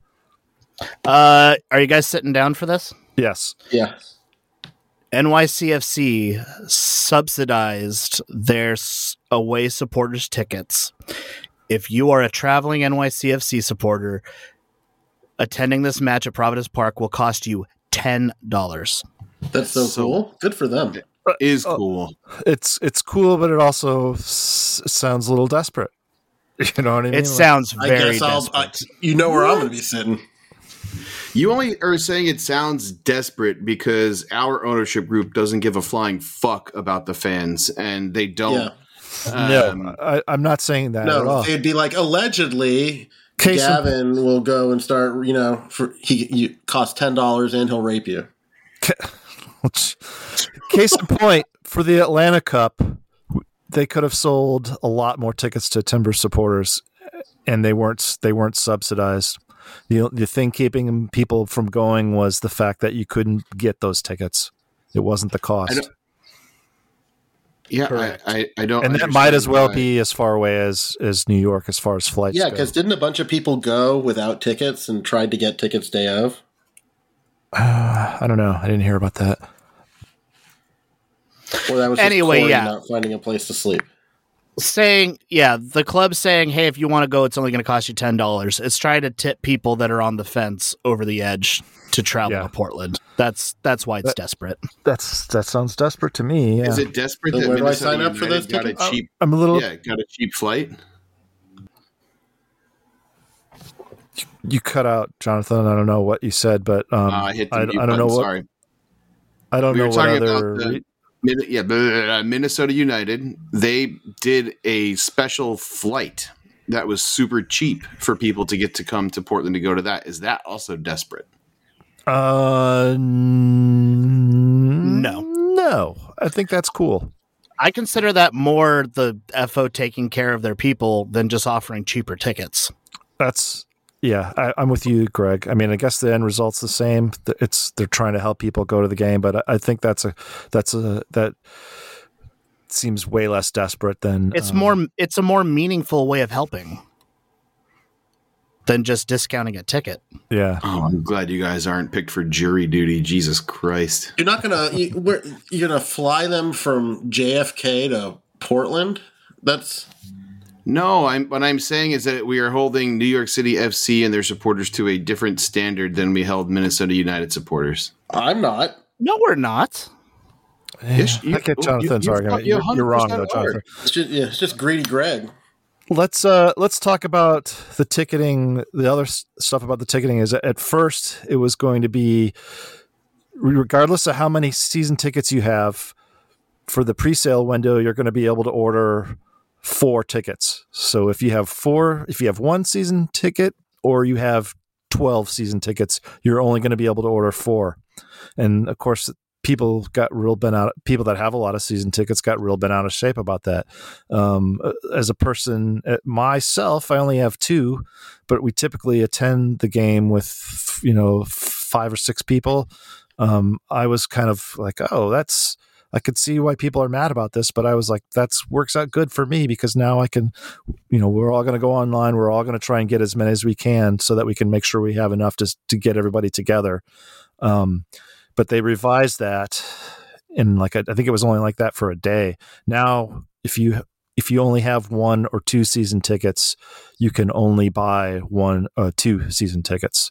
[SPEAKER 4] Uh, are you guys sitting down for this?
[SPEAKER 2] Yes.
[SPEAKER 3] Yeah.
[SPEAKER 4] NYCFC subsidized their away supporters tickets. If you are a traveling NYCFC supporter, attending this match at Providence Park will cost you ten dollars.
[SPEAKER 3] That's so,
[SPEAKER 1] So-
[SPEAKER 3] cool. Good for them.
[SPEAKER 1] Is cool.
[SPEAKER 2] It's it's cool, but it also s- sounds a little desperate. [LAUGHS] You know what I mean?
[SPEAKER 4] It sounds
[SPEAKER 3] I
[SPEAKER 4] very
[SPEAKER 3] guess I'll. I,
[SPEAKER 4] desperate.
[SPEAKER 3] you know where I'm going to be sitting.
[SPEAKER 1] You only are saying it sounds desperate because our ownership group doesn't give a flying fuck about the fans, and they don't.
[SPEAKER 2] no,
[SPEAKER 1] um,
[SPEAKER 2] I, I'm not saying that at
[SPEAKER 3] No,
[SPEAKER 2] all.
[SPEAKER 3] they'd be like allegedly.
[SPEAKER 2] Case in-
[SPEAKER 3] Gavin will go and start. You know, for he you cost ten dollars and he'll rape you. [LAUGHS]
[SPEAKER 2] Case in point, for the Atlanta Cup, they could have sold a lot more tickets to Timber supporters, and they weren't. They weren't subsidized. The the thing keeping people from going was the fact that you couldn't get those tickets. It wasn't the cost,
[SPEAKER 1] don't- yeah,
[SPEAKER 4] Correct.
[SPEAKER 1] I, I, I don't.
[SPEAKER 2] and that might as well
[SPEAKER 1] why-
[SPEAKER 2] be as far away as as New York as far as flights.
[SPEAKER 3] Yeah, because didn't a bunch of people go without tickets and tried to get tickets day of?
[SPEAKER 2] Uh, I don't know. I didn't hear about that.
[SPEAKER 3] Or that was just
[SPEAKER 4] Anyway, yeah.
[SPEAKER 3] not finding a place to sleep.
[SPEAKER 4] Saying yeah the club saying hey if you want to go it's only going to cost you $10 it's trying to tip people that are on the fence over the edge to travel
[SPEAKER 2] Yeah.
[SPEAKER 4] to portland that's that's why it's
[SPEAKER 2] That-
[SPEAKER 4] desperate
[SPEAKER 2] That's that sounds desperate to me. Yeah.
[SPEAKER 1] Is it desperate
[SPEAKER 3] So
[SPEAKER 1] that
[SPEAKER 3] where do I sign up for
[SPEAKER 1] United
[SPEAKER 3] those
[SPEAKER 1] got
[SPEAKER 3] tickets?
[SPEAKER 1] a cheap?
[SPEAKER 2] I'm a little.
[SPEAKER 1] Yeah, got a cheap flight.
[SPEAKER 2] You cut out, Jonathan. I don't know what you said, but um,
[SPEAKER 1] Uh, I hit the
[SPEAKER 2] I, I don't know
[SPEAKER 1] button,
[SPEAKER 2] what
[SPEAKER 1] Sorry.
[SPEAKER 2] I don't
[SPEAKER 1] We
[SPEAKER 2] know what other.
[SPEAKER 1] the-
[SPEAKER 2] re-
[SPEAKER 1] Min- yeah, blah, blah, blah, Minnesota United. They did a special flight that was super cheap for people to get to come to Portland to go to that. Is that also desperate?
[SPEAKER 2] Uh, n-
[SPEAKER 4] No.
[SPEAKER 2] no. I think that's cool.
[SPEAKER 4] i consider that more the fo taking care of their people than just offering cheaper tickets
[SPEAKER 2] That's yeah. I, I'm with you, Greg. I mean, I guess the end result's the same. It's they're trying to help people go to the game, but I, I think that's a that's a that seems way less desperate than
[SPEAKER 4] it's
[SPEAKER 2] um,
[SPEAKER 4] more it's a more meaningful way of helping than just discounting a ticket
[SPEAKER 2] Yeah,
[SPEAKER 1] Oh, I'm glad you guys aren't picked for jury duty. Jesus Christ.
[SPEAKER 3] You're not gonna you, where, you're gonna fly them from JFK to Portland. That's
[SPEAKER 1] No, I'm what I'm saying is that we are holding New York City FC and their supporters to a different standard than we held Minnesota United supporters.
[SPEAKER 3] I'm not.
[SPEAKER 4] no we're not
[SPEAKER 1] Yes, you-
[SPEAKER 2] I get Jonathan's
[SPEAKER 1] you-
[SPEAKER 2] argument.
[SPEAKER 1] you
[SPEAKER 2] You're, you're wrong,
[SPEAKER 1] 100%
[SPEAKER 2] though, Jonathan.
[SPEAKER 3] It's just yeah, it's just greedy Greg.
[SPEAKER 2] Let's uh let's talk about the ticketing. The other stuff about the ticketing is that at first it was going to be regardless of how many season tickets you have for the pre-sale window, you're going to be able to order four tickets. So if you have four, if you have one season ticket or you have 12 season tickets, you're only going to be able to order four. And of course, people got real bent out. People that have a lot of season tickets got real bent out of shape about that. Um, as a person uh, myself, I only have two, but we typically attend the game with you know five or six people. Um, I was kind of like, oh, that's. I could see why people are mad about this, but I was like, that's works out good for me because now I can, you know, we're all going to go online. We're all going to try and get as many as we can so that we can make sure we have enough to to get everybody together. Um, but they revised that and like I, I think it was only like that for a day. Now, if you if you only have one or two season tickets, you can only buy one uh, two season tickets.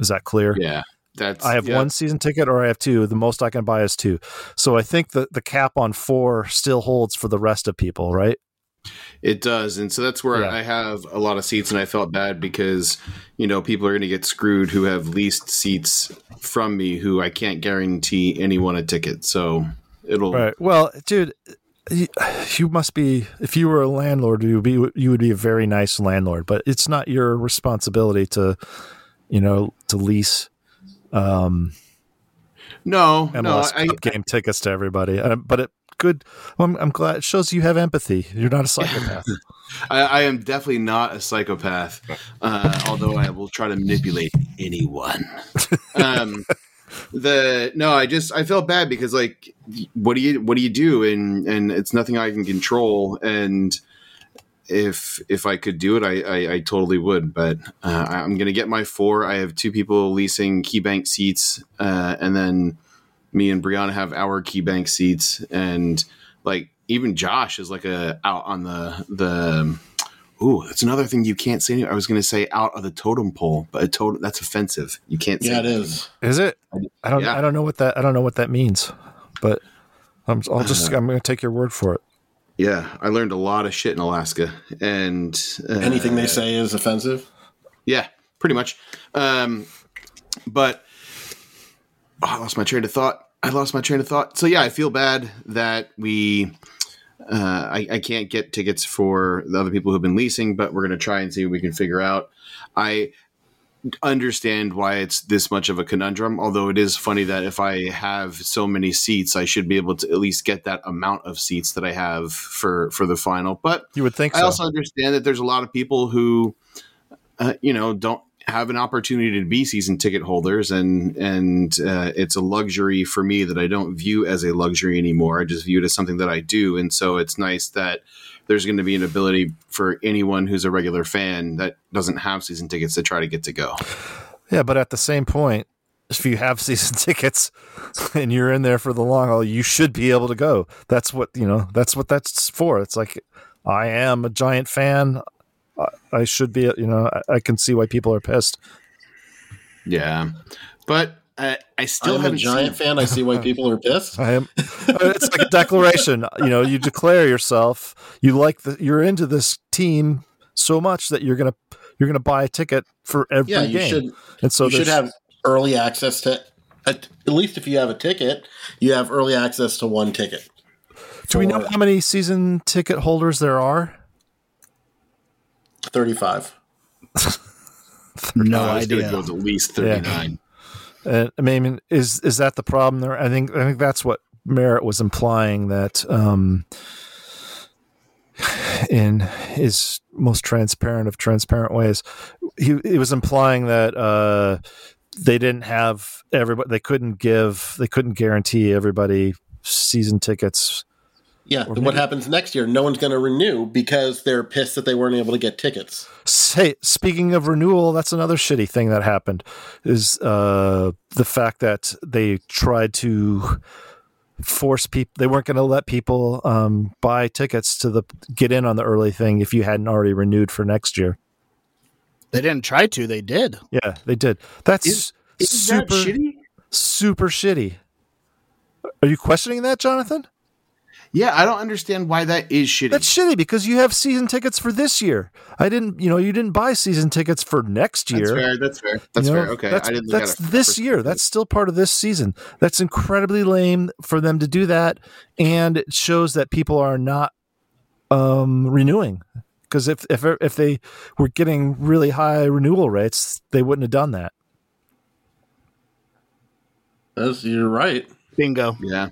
[SPEAKER 2] Is that clear?
[SPEAKER 1] Yeah, that's.
[SPEAKER 2] I have
[SPEAKER 1] yeah.
[SPEAKER 2] one season ticket or I have two. The most I can buy is two. So I think the the cap on four still holds for the rest of people, right?
[SPEAKER 1] It does, and so that's where
[SPEAKER 2] Yeah.
[SPEAKER 1] I have a lot of seats, and I felt bad because you know people are going to get screwed who have leased seats from me, who I can't guarantee anyone a ticket. So it'll
[SPEAKER 2] Right. Well, dude, you, you must be if you were a landlord, you would be you would be a very nice landlord, but it's not your responsibility to, you know, to lease um
[SPEAKER 1] no, no.
[SPEAKER 2] MLS
[SPEAKER 1] I,
[SPEAKER 2] Cup game tickets to everybody. Uh, but it good. Well, I'm, I'm glad it shows you have empathy. You're not a psychopath. [LAUGHS]
[SPEAKER 1] I, I am definitely not a psychopath, uh, although I will try to manipulate anyone. [LAUGHS] Um, the no, I just I felt bad because like, what do you what do you do? And and it's nothing I can control. And if if I could do it, I I, I totally would. But uh, I'm gonna get my four. I have two people leasing KeyBank seats, uh, and then me and Brianna have our KeyBank seats, and like even Josh is like a out on the the. Ooh, that's another thing you can't say. I was going to say out of the totem pole, but a totem that's offensive. You can't say
[SPEAKER 3] Yeah, it
[SPEAKER 1] that.
[SPEAKER 3] is.
[SPEAKER 2] Is it? I don't.
[SPEAKER 1] Yeah.
[SPEAKER 2] I don't know what that. I don't know what that means. But I'm. I'll just.
[SPEAKER 1] Uh-huh.
[SPEAKER 2] I'm going to take your word for it.
[SPEAKER 1] Yeah, I learned a lot of shit in Alaska, and uh,
[SPEAKER 3] Anything they say is offensive.
[SPEAKER 1] Yeah, pretty much. Um, but oh, I lost my train of thought. I lost my train of thought. So yeah, I feel bad that we. Uh, I, I can't get tickets for the other people who've been leasing, but we're going to try and see what we can figure out. I understand why it's this much of a conundrum, although it is funny that if I have so many seats, I should be able to at least get that amount of seats that I have for for the final. But
[SPEAKER 2] You would think
[SPEAKER 1] I
[SPEAKER 2] so.
[SPEAKER 1] also understand that there's a lot of people who, uh, you know, don't have an opportunity to be season ticket holders, and and uh, it's a luxury for me that I don't view as a luxury anymore. I just view it as something that I do, and so it's nice that there's going to be an ability for anyone who's a regular fan that doesn't have season tickets to try to get to go.
[SPEAKER 2] Yeah, but at the same point, if you have [LAUGHS] season tickets and you're in there for the long haul, you should be able to go. That's what you know. That's what that's for. It's like I am a giant fan. I- I should be. You know, I, I can see why people are pissed.
[SPEAKER 1] Yeah, but uh, I still
[SPEAKER 3] I'm a giant
[SPEAKER 1] seen-
[SPEAKER 3] fan. I see why [LAUGHS] people are pissed.
[SPEAKER 2] I am. it's like a declaration. You know, you declare yourself. You like the. You're into this team so much that you're gonna you're gonna buy a ticket for every
[SPEAKER 3] Yeah, you
[SPEAKER 2] game.
[SPEAKER 3] should.
[SPEAKER 2] and so
[SPEAKER 3] you should have early access to. At, at least if you have a ticket, you have early access to one ticket.
[SPEAKER 2] Do we know how many season ticket holders there are?
[SPEAKER 3] Thirty-five.
[SPEAKER 4] No
[SPEAKER 1] I was going to
[SPEAKER 4] idea.
[SPEAKER 1] go to at least thirty nine.
[SPEAKER 2] Uh, I mean, is is that the problem there? I think I think that's what Merritt was implying that um, in his most transparent of transparent ways, he he was implying that uh, they didn't have everybody. They couldn't give. They couldn't guarantee everybody season tickets.
[SPEAKER 3] Yeah.
[SPEAKER 2] Or
[SPEAKER 3] what
[SPEAKER 2] maybe-
[SPEAKER 3] happens next year? No one's going to renew because they're pissed that they weren't able to get tickets.
[SPEAKER 2] Say, speaking of renewal, that's another shitty thing that happened. Is uh, the fact that they tried to force people they weren't going to let people um, buy tickets to the get in on the early thing if you hadn't already renewed for next year
[SPEAKER 4] They didn't try to. They did.
[SPEAKER 2] yeah they did that's
[SPEAKER 1] Is- Is
[SPEAKER 2] super
[SPEAKER 1] that shitty?
[SPEAKER 2] super shitty are you questioning that jonathan
[SPEAKER 1] Yeah, I don't understand why that is shitty.
[SPEAKER 2] that's shitty because you have season tickets for this year i didn't you know you didn't buy season tickets for next year
[SPEAKER 1] That's fair. That's fair. That's
[SPEAKER 2] You know,
[SPEAKER 1] fair. Okay,
[SPEAKER 2] That's,
[SPEAKER 1] I didn't look
[SPEAKER 2] that's
[SPEAKER 1] at it.
[SPEAKER 2] this
[SPEAKER 1] first.
[SPEAKER 2] year. That's still part of this season. That's incredibly lame for them to do that, and it shows that people are not um, renewing. Because if if if they were getting really high renewal rates, they wouldn't have done that.
[SPEAKER 3] That's, you're right.
[SPEAKER 4] Bingo.
[SPEAKER 1] Yeah,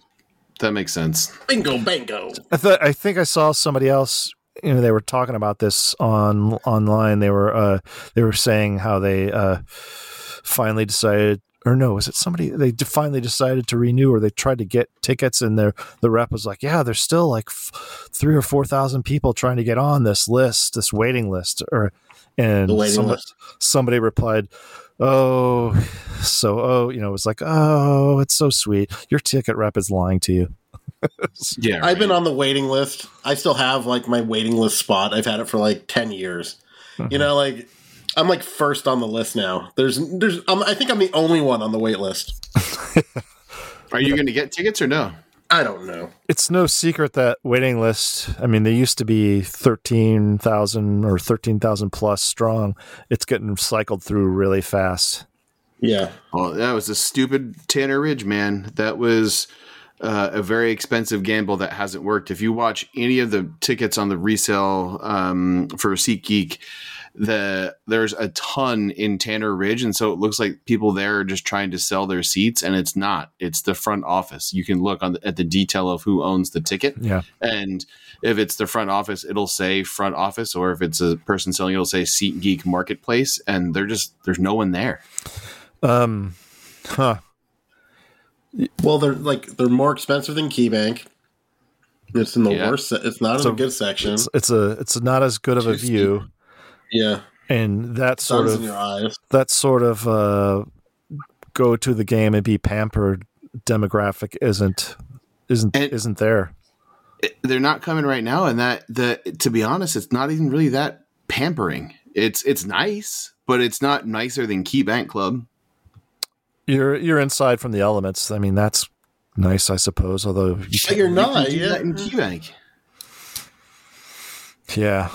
[SPEAKER 1] that makes sense.
[SPEAKER 3] Bingo, bango.
[SPEAKER 2] I thought I think I saw somebody else. You know, they were talking about this on online. They were uh, they were saying how they uh, finally decided, or no, was it somebody? They d- finally decided to renew, or they tried to get tickets, and their the rep was like, "Yeah, there's still like f- three or four thousand people trying to get on this list, this waiting list." Or and
[SPEAKER 3] waiting
[SPEAKER 2] somebody,
[SPEAKER 3] list.
[SPEAKER 2] somebody replied, oh, so oh, you know, it was like, oh, it's so sweet. Your ticket rep is lying to you. [LAUGHS]
[SPEAKER 1] Yeah,
[SPEAKER 3] I've been on the waiting list. I still have like my waiting list spot. I've had it for like ten years. You uh-huh. know, like I'm like first on the list now. There's, there's. I'm, I think I'm the only one on the wait list. [LAUGHS]
[SPEAKER 1] Are you going to get tickets or no?
[SPEAKER 3] I don't know.
[SPEAKER 2] It's no secret that waiting list. I mean, they used to be thirteen thousand or thirteen thousand plus strong. It's getting cycled through really fast.
[SPEAKER 3] Yeah,
[SPEAKER 1] Well, that was a stupid Tanner Ridge, man. That was uh, a very expensive gamble that hasn't worked. If you watch any of the tickets on the resale um, for SeatGeek, the there's a ton in Tanner Ridge, and so it looks like people there are just trying to sell their seats, and it's not. It's the front office. You can look on the, at the detail of who owns the ticket,
[SPEAKER 2] Yeah.
[SPEAKER 1] and if it's the front office, it'll say front office, or if it's a person selling, it'll say SeatGeek Marketplace, and they're just there's no one there.
[SPEAKER 2] Um. Huh.
[SPEAKER 3] well, they're like they're more expensive than KeyBank. It's in the
[SPEAKER 1] Yeah.
[SPEAKER 3] worst. It's not
[SPEAKER 2] So
[SPEAKER 3] in a good section.
[SPEAKER 2] It's it's a it's not as good of a
[SPEAKER 1] Too
[SPEAKER 2] view,
[SPEAKER 3] Yeah,
[SPEAKER 2] and that sort of
[SPEAKER 3] in your eyes.
[SPEAKER 2] that sort of uh, go to the game and be pampered demographic isn't isn't
[SPEAKER 1] And-
[SPEAKER 2] isn't there.
[SPEAKER 1] it- they're not coming right now and that the to be honest it's not even really that pampering it's it's nice but it's not nicer than key bank club
[SPEAKER 2] You're you're inside from the elements. I mean, that's nice, I suppose. Although, you
[SPEAKER 3] But you're not.
[SPEAKER 1] do
[SPEAKER 3] Yeah.
[SPEAKER 1] in key bank
[SPEAKER 2] yeah,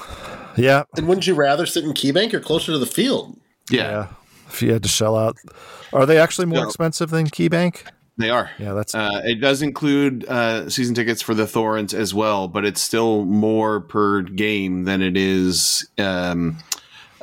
[SPEAKER 2] yeah,
[SPEAKER 3] And wouldn't you rather sit in KeyBank or closer to the field?
[SPEAKER 1] yeah,
[SPEAKER 2] yeah. If you had to shell out, are they actually more
[SPEAKER 1] No.
[SPEAKER 2] expensive than KeyBank?
[SPEAKER 1] they are
[SPEAKER 2] Yeah, that's
[SPEAKER 1] uh, it does include uh, season tickets for the Thorns as well, but it's still more per game than it is um,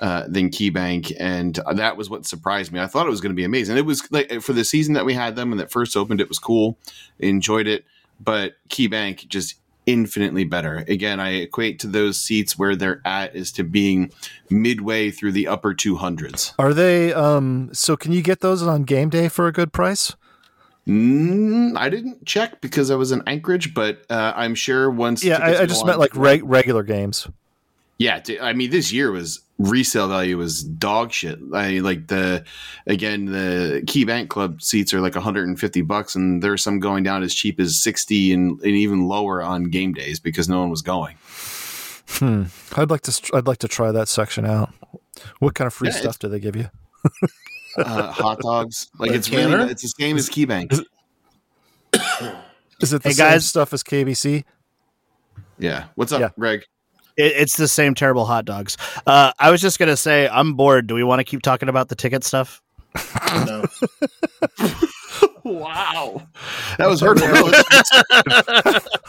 [SPEAKER 1] uh, than KeyBank, and that was what surprised me. I thought it was going to be amazing. It was like for the season that we had them and that first opened, it was cool, enjoyed it, but KeyBank just infinitely better. Again, I equate to those seats where they're at is to being midway through the upper two hundreds.
[SPEAKER 2] Are they? Um. So, can you get those on game day for a good price?
[SPEAKER 1] Mm, I didn't check because I was in Anchorage, but uh, I'm sure once.
[SPEAKER 2] Yeah, I, I just meant like reg- regular games.
[SPEAKER 1] Yeah, I mean, this year was resale value was dog shit. I like the again the Key Bank Club seats are like 150 bucks, and there's some going down as cheap as 60 and, and even lower on game days because no one was going.
[SPEAKER 2] Hmm. I'd like to. I'd like to try that section out. What kind of free
[SPEAKER 1] Yeah,
[SPEAKER 2] stuff do they give you?
[SPEAKER 1] Uh, hot dogs, [LAUGHS] like
[SPEAKER 3] Like
[SPEAKER 1] it's really it's the same as Key Bank. [COUGHS]
[SPEAKER 2] Is it the
[SPEAKER 4] Hey,
[SPEAKER 2] same
[SPEAKER 4] guys.
[SPEAKER 2] stuff as KBC?
[SPEAKER 1] Yeah, what's up,
[SPEAKER 2] Yeah.
[SPEAKER 1] Greg?
[SPEAKER 4] It, it's the same terrible hot dogs. Uh, I was just gonna say, I'm bored. Do we want to keep talking about the ticket stuff?
[SPEAKER 3] No. [LAUGHS]
[SPEAKER 1] Wow, that was hurtful. No,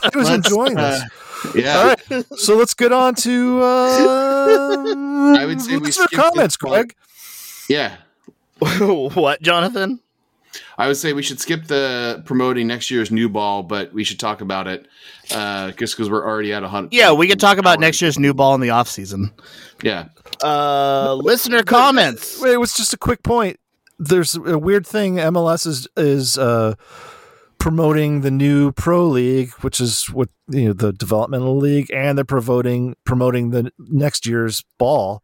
[SPEAKER 2] I was
[SPEAKER 1] let's,
[SPEAKER 2] enjoying
[SPEAKER 1] uh,
[SPEAKER 2] this.
[SPEAKER 1] yeah,
[SPEAKER 2] All right, so let's get on to. Uh, [LAUGHS]
[SPEAKER 1] I would say we
[SPEAKER 2] listener
[SPEAKER 1] skip
[SPEAKER 2] comments,
[SPEAKER 1] part.
[SPEAKER 2] Greg.
[SPEAKER 1] yeah. [LAUGHS]
[SPEAKER 4] what, Jonathan?
[SPEAKER 1] I would say we should skip the promoting next year's new ball, but we should talk about it uh, just because we're already at a hundred.
[SPEAKER 4] Yeah, we could talk about next year's new ball in the off season.
[SPEAKER 1] Yeah,
[SPEAKER 4] Uh, listener comments.
[SPEAKER 2] Wait, it was just a quick point. There's a weird thing. MLS is is uh, promoting the new pro league, which is what you know the developmental league, and they're promoting promoting the next year's ball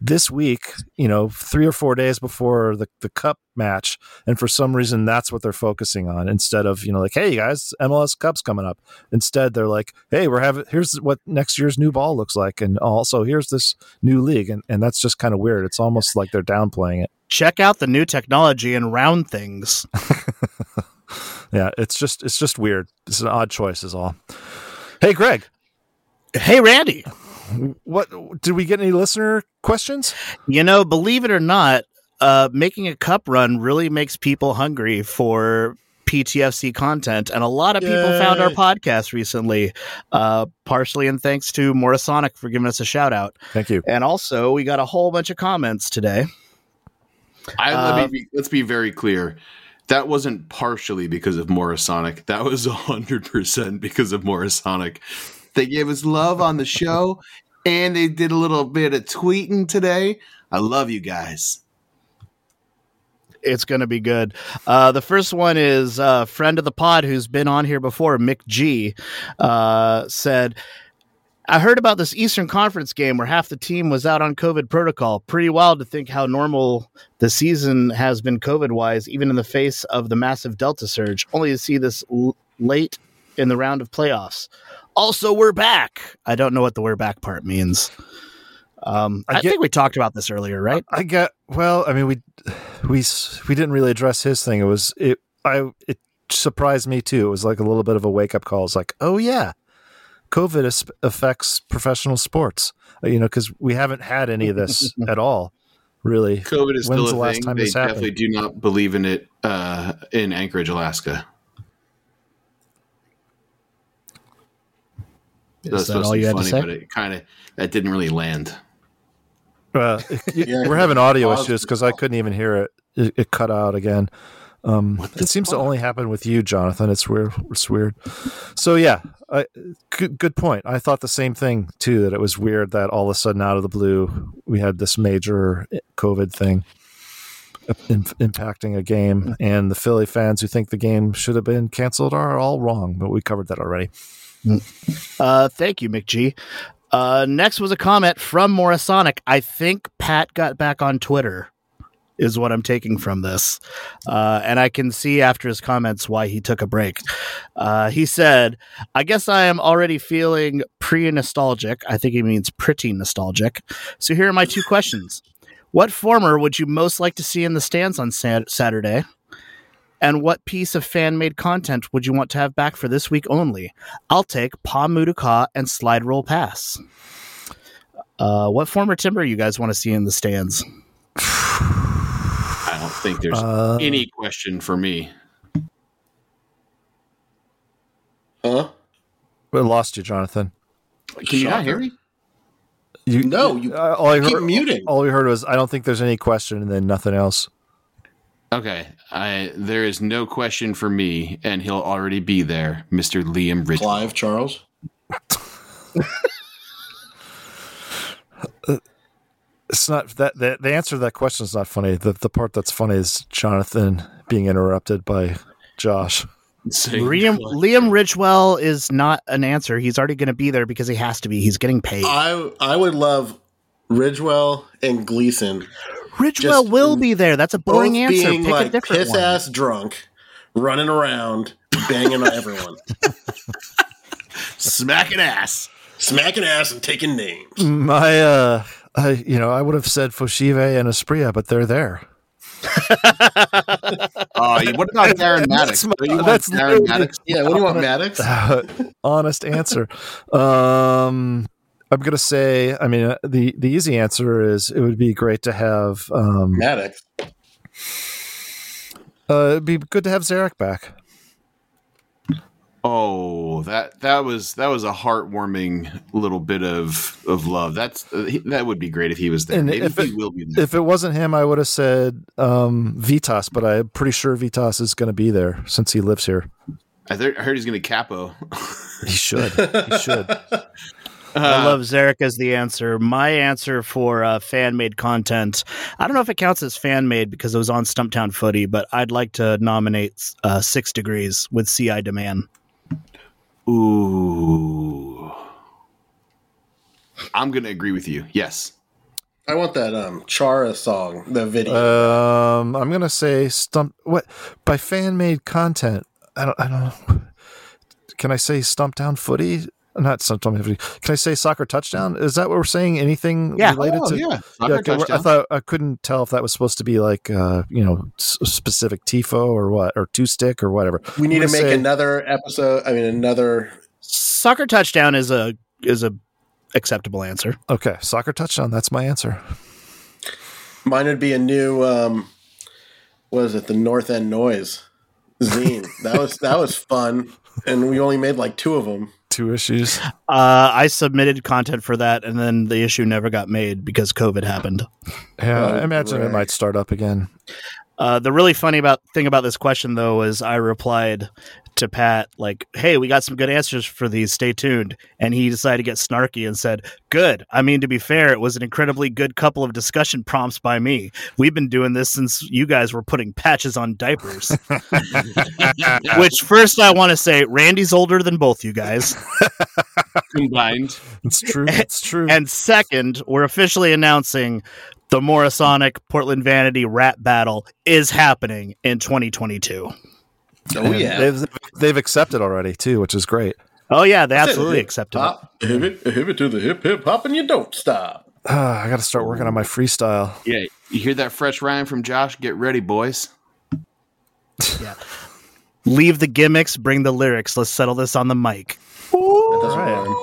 [SPEAKER 2] this week. You know, three or four days before the the cup match, and for some reason, that's what they're focusing on instead of you know like, hey you guys, MLS Cup's coming up. Instead, they're like, hey, we're having here's what next year's new ball looks like, and also here's this new league, and and that's just kind of weird. It's almost like they're downplaying it.
[SPEAKER 4] Check out the new technology and round things. [LAUGHS]
[SPEAKER 2] Yeah, it's just it's just weird. It's an odd choice, is all. Hey, Greg,
[SPEAKER 4] Hey, Randy.
[SPEAKER 2] What did we get any listener questions?
[SPEAKER 4] You know, believe it or not, uh, making a cup run really makes people hungry for PTFC content, and a lot of people found our podcast recently, uh, partially in thanks to Morisonic for giving us a shout out,
[SPEAKER 2] Thank you.
[SPEAKER 4] and also we got a whole bunch of comments today.
[SPEAKER 1] I,
[SPEAKER 4] Uh,
[SPEAKER 1] let me be, let's be very clear. That wasn't partially because of Morisonic. That was hundred percent because of Morisonic. They gave us love on the show, and they did a little bit of tweeting today. I love you guys.
[SPEAKER 4] It's going to be good. Uh, the first one is a friend of the pod who's been on here before, Mick G, uh, said, I heard about this Eastern Conference game where half the team was out on COVID protocol. Pretty wild to think how normal the season has been COVID wise, even in the face of the massive Delta surge, only to see this l- late in the round of playoffs. Also, we're back. I don't know what the we're back part means. Um,
[SPEAKER 2] I
[SPEAKER 4] I,
[SPEAKER 2] get-
[SPEAKER 4] think we talked about this earlier, right?
[SPEAKER 2] I get well. I mean, we we we didn't really address his thing. It was it. I it surprised me too. It was like a little bit of a wake up call. It's like, oh yeah, COVID is, affects professional sports. Uh, You know, because we haven't had any of this [LAUGHS] at all, really.
[SPEAKER 1] COVID is
[SPEAKER 2] When's
[SPEAKER 1] still
[SPEAKER 2] the
[SPEAKER 1] a
[SPEAKER 2] last
[SPEAKER 1] thing.
[SPEAKER 2] time
[SPEAKER 1] They
[SPEAKER 2] this happened?
[SPEAKER 1] do not believe in it uh, in Anchorage, Alaska. That was
[SPEAKER 4] Is that
[SPEAKER 1] supposed
[SPEAKER 4] all
[SPEAKER 1] to be
[SPEAKER 4] you had to
[SPEAKER 1] funny,
[SPEAKER 4] say?
[SPEAKER 1] but it kind of that didn't really land.
[SPEAKER 2] Uh, [LAUGHS]
[SPEAKER 3] Yeah,
[SPEAKER 2] we're having audio issues because I couldn't even hear it. It, it cut out again. Um, it seems to only happen with you, Jonathan. It's weird. It's weird. So yeah, I, good, good point. I thought the same thing too. That it was weird that all of a sudden, out of the blue, we had this major COVID thing im- impacting a game, and the Philly fans who think the game should have been canceled are all wrong. But we covered that already.
[SPEAKER 4] Uh, thank you, McG. Uh, next was a comment from Morisonic. I think Pat got back on Twitter, is what I'm taking from this. Uh, and I can see after his comments why he took a break. Uh, he said, I guess I am already feeling pre nostalgic. I think he means pretty nostalgic. So here are my two questions What former would you most like to see in the stands on Sat- Saturday? And what piece of fan made content would you want to have back for this week only? I'll take Pa Modou Kah and Slide Roll Pass. Uh, what former timber you guys want to see in the stands?
[SPEAKER 1] I don't think there's
[SPEAKER 2] Uh,
[SPEAKER 1] any question for me.
[SPEAKER 3] Huh?
[SPEAKER 2] we lost you, Jonathan.
[SPEAKER 1] Can you not hear me?
[SPEAKER 2] You,
[SPEAKER 3] No, you
[SPEAKER 2] uh, all I
[SPEAKER 3] keep
[SPEAKER 2] heard,
[SPEAKER 3] muting.
[SPEAKER 2] all we heard was I don't think there's any question, and then nothing else.
[SPEAKER 1] Okay, I there is no question for me, and he'll already be there, Mister Liam Ridgewell.
[SPEAKER 3] Clive Charles. [LAUGHS]
[SPEAKER 2] It's not that the, the answer to that question is not funny. The the part that's funny is Jonathan being interrupted by Josh.
[SPEAKER 1] Saying-
[SPEAKER 4] Liam, Liam Ridgewell is not an answer. He's already going to be there because he has to be. He's getting paid.
[SPEAKER 3] I I would love Ridgewell and Gleason
[SPEAKER 4] Ridgewell
[SPEAKER 3] just
[SPEAKER 4] will be there. That's a boring
[SPEAKER 3] both
[SPEAKER 4] answer.
[SPEAKER 3] being
[SPEAKER 4] Pick a different
[SPEAKER 3] piss
[SPEAKER 4] one.
[SPEAKER 3] ass drunk, running around, banging on everyone, [LAUGHS]
[SPEAKER 1] smacking ass.
[SPEAKER 3] smacking ass and taking names.
[SPEAKER 2] My uh, I you know I would have said Foshive and Asprilla, but they're there. [LAUGHS]
[SPEAKER 1] Uh, what about Darren Mattocks?
[SPEAKER 2] That's my-
[SPEAKER 1] Don't want
[SPEAKER 2] that's
[SPEAKER 1] Darren Mattocks?
[SPEAKER 3] Yeah, what do you want, Mattocks? [LAUGHS]
[SPEAKER 2] Honest answer. Um, I'm gonna say. I mean, uh, the the easy answer is it would be great to have. Um,
[SPEAKER 3] Mattocks.
[SPEAKER 2] uh, it'd be good to have Zarek back.
[SPEAKER 1] Oh, that that was that was a heartwarming little bit of of love. That's uh, he, that would be great if he was there.
[SPEAKER 2] And
[SPEAKER 1] Maybe
[SPEAKER 2] if
[SPEAKER 1] he
[SPEAKER 2] it-
[SPEAKER 1] will be there.
[SPEAKER 2] If it wasn't him, I would have said um, Vytas, but I'm pretty sure Vytas is going to be there since he lives here.
[SPEAKER 1] I, th- I heard he's going to capo.
[SPEAKER 2] He should. He should. [LAUGHS]
[SPEAKER 4] I love Zarek as the answer. My answer for uh, fan made content, I don't know if it counts as fan made because it was on Stumptown Footy, but I'd like to nominate uh, Six Degrees with CI Demand.
[SPEAKER 1] Ooh, I'm going to agree with you. Yes.
[SPEAKER 3] I want that um Chara song, the video.
[SPEAKER 2] Um, I'm gonna say stump. What by fan made content? I don't. I don't know. Can I say stump down footy? Not stump down. Can I say soccer touchdown? Is that what we're saying? Anything
[SPEAKER 4] Yeah.
[SPEAKER 2] related
[SPEAKER 1] Oh,
[SPEAKER 2] to?
[SPEAKER 1] yeah.
[SPEAKER 2] Yeah,
[SPEAKER 1] Soccer
[SPEAKER 2] okay, I thought I couldn't tell if that was supposed to be like uh, you know s- specific tifo or what or two stick or whatever.
[SPEAKER 3] we need to
[SPEAKER 2] gonna
[SPEAKER 3] make
[SPEAKER 2] say-
[SPEAKER 3] another episode. I mean, another.
[SPEAKER 4] Soccer touchdown is a is a acceptable answer.
[SPEAKER 2] Okay, soccer touchdown. That's my answer.
[SPEAKER 3] Mine would be a new. um What is it? The North End Noise zine. that was that was fun, and we only made like two of them.
[SPEAKER 2] Two issues.
[SPEAKER 4] Uh, I submitted content for that, and then the issue never got made because COVID happened.
[SPEAKER 2] Yeah,
[SPEAKER 3] Oh,
[SPEAKER 2] I imagine it might start up again.
[SPEAKER 4] Uh, the really funny about thing about this question though is I replied to Pat like, "Hey, we got some good answers for these. Stay tuned." And he decided to get snarky and said, "Good. I mean, to be fair, it was an incredibly good couple of discussion prompts by me. We've been doing this since you guys were putting patches on diapers." [LAUGHS] Which first I want to say, Randy's older than both you guys.
[SPEAKER 1] combined.
[SPEAKER 2] It's true. [LAUGHS] It's true.
[SPEAKER 4] And second, we're officially announcing the Morrisonic Portland Vanity rap battle is happening in 2022.
[SPEAKER 3] Oh
[SPEAKER 2] And
[SPEAKER 3] yeah.
[SPEAKER 2] they've, they've accepted already too, which is great.
[SPEAKER 4] Oh yeah, they absolutely accepted it.
[SPEAKER 3] Hop, hip it, hip it to the hip hip hop, and you don't stop.
[SPEAKER 2] Ah, [SIGHS] I got to start working on my freestyle.
[SPEAKER 1] Yeah, you hear that fresh rhyme from Josh? Get ready, boys. [LAUGHS] Yeah.
[SPEAKER 4] Leave the gimmicks, bring the lyrics. Let's settle this on the mic.
[SPEAKER 3] That doesn't
[SPEAKER 2] Right.
[SPEAKER 3] rhyme.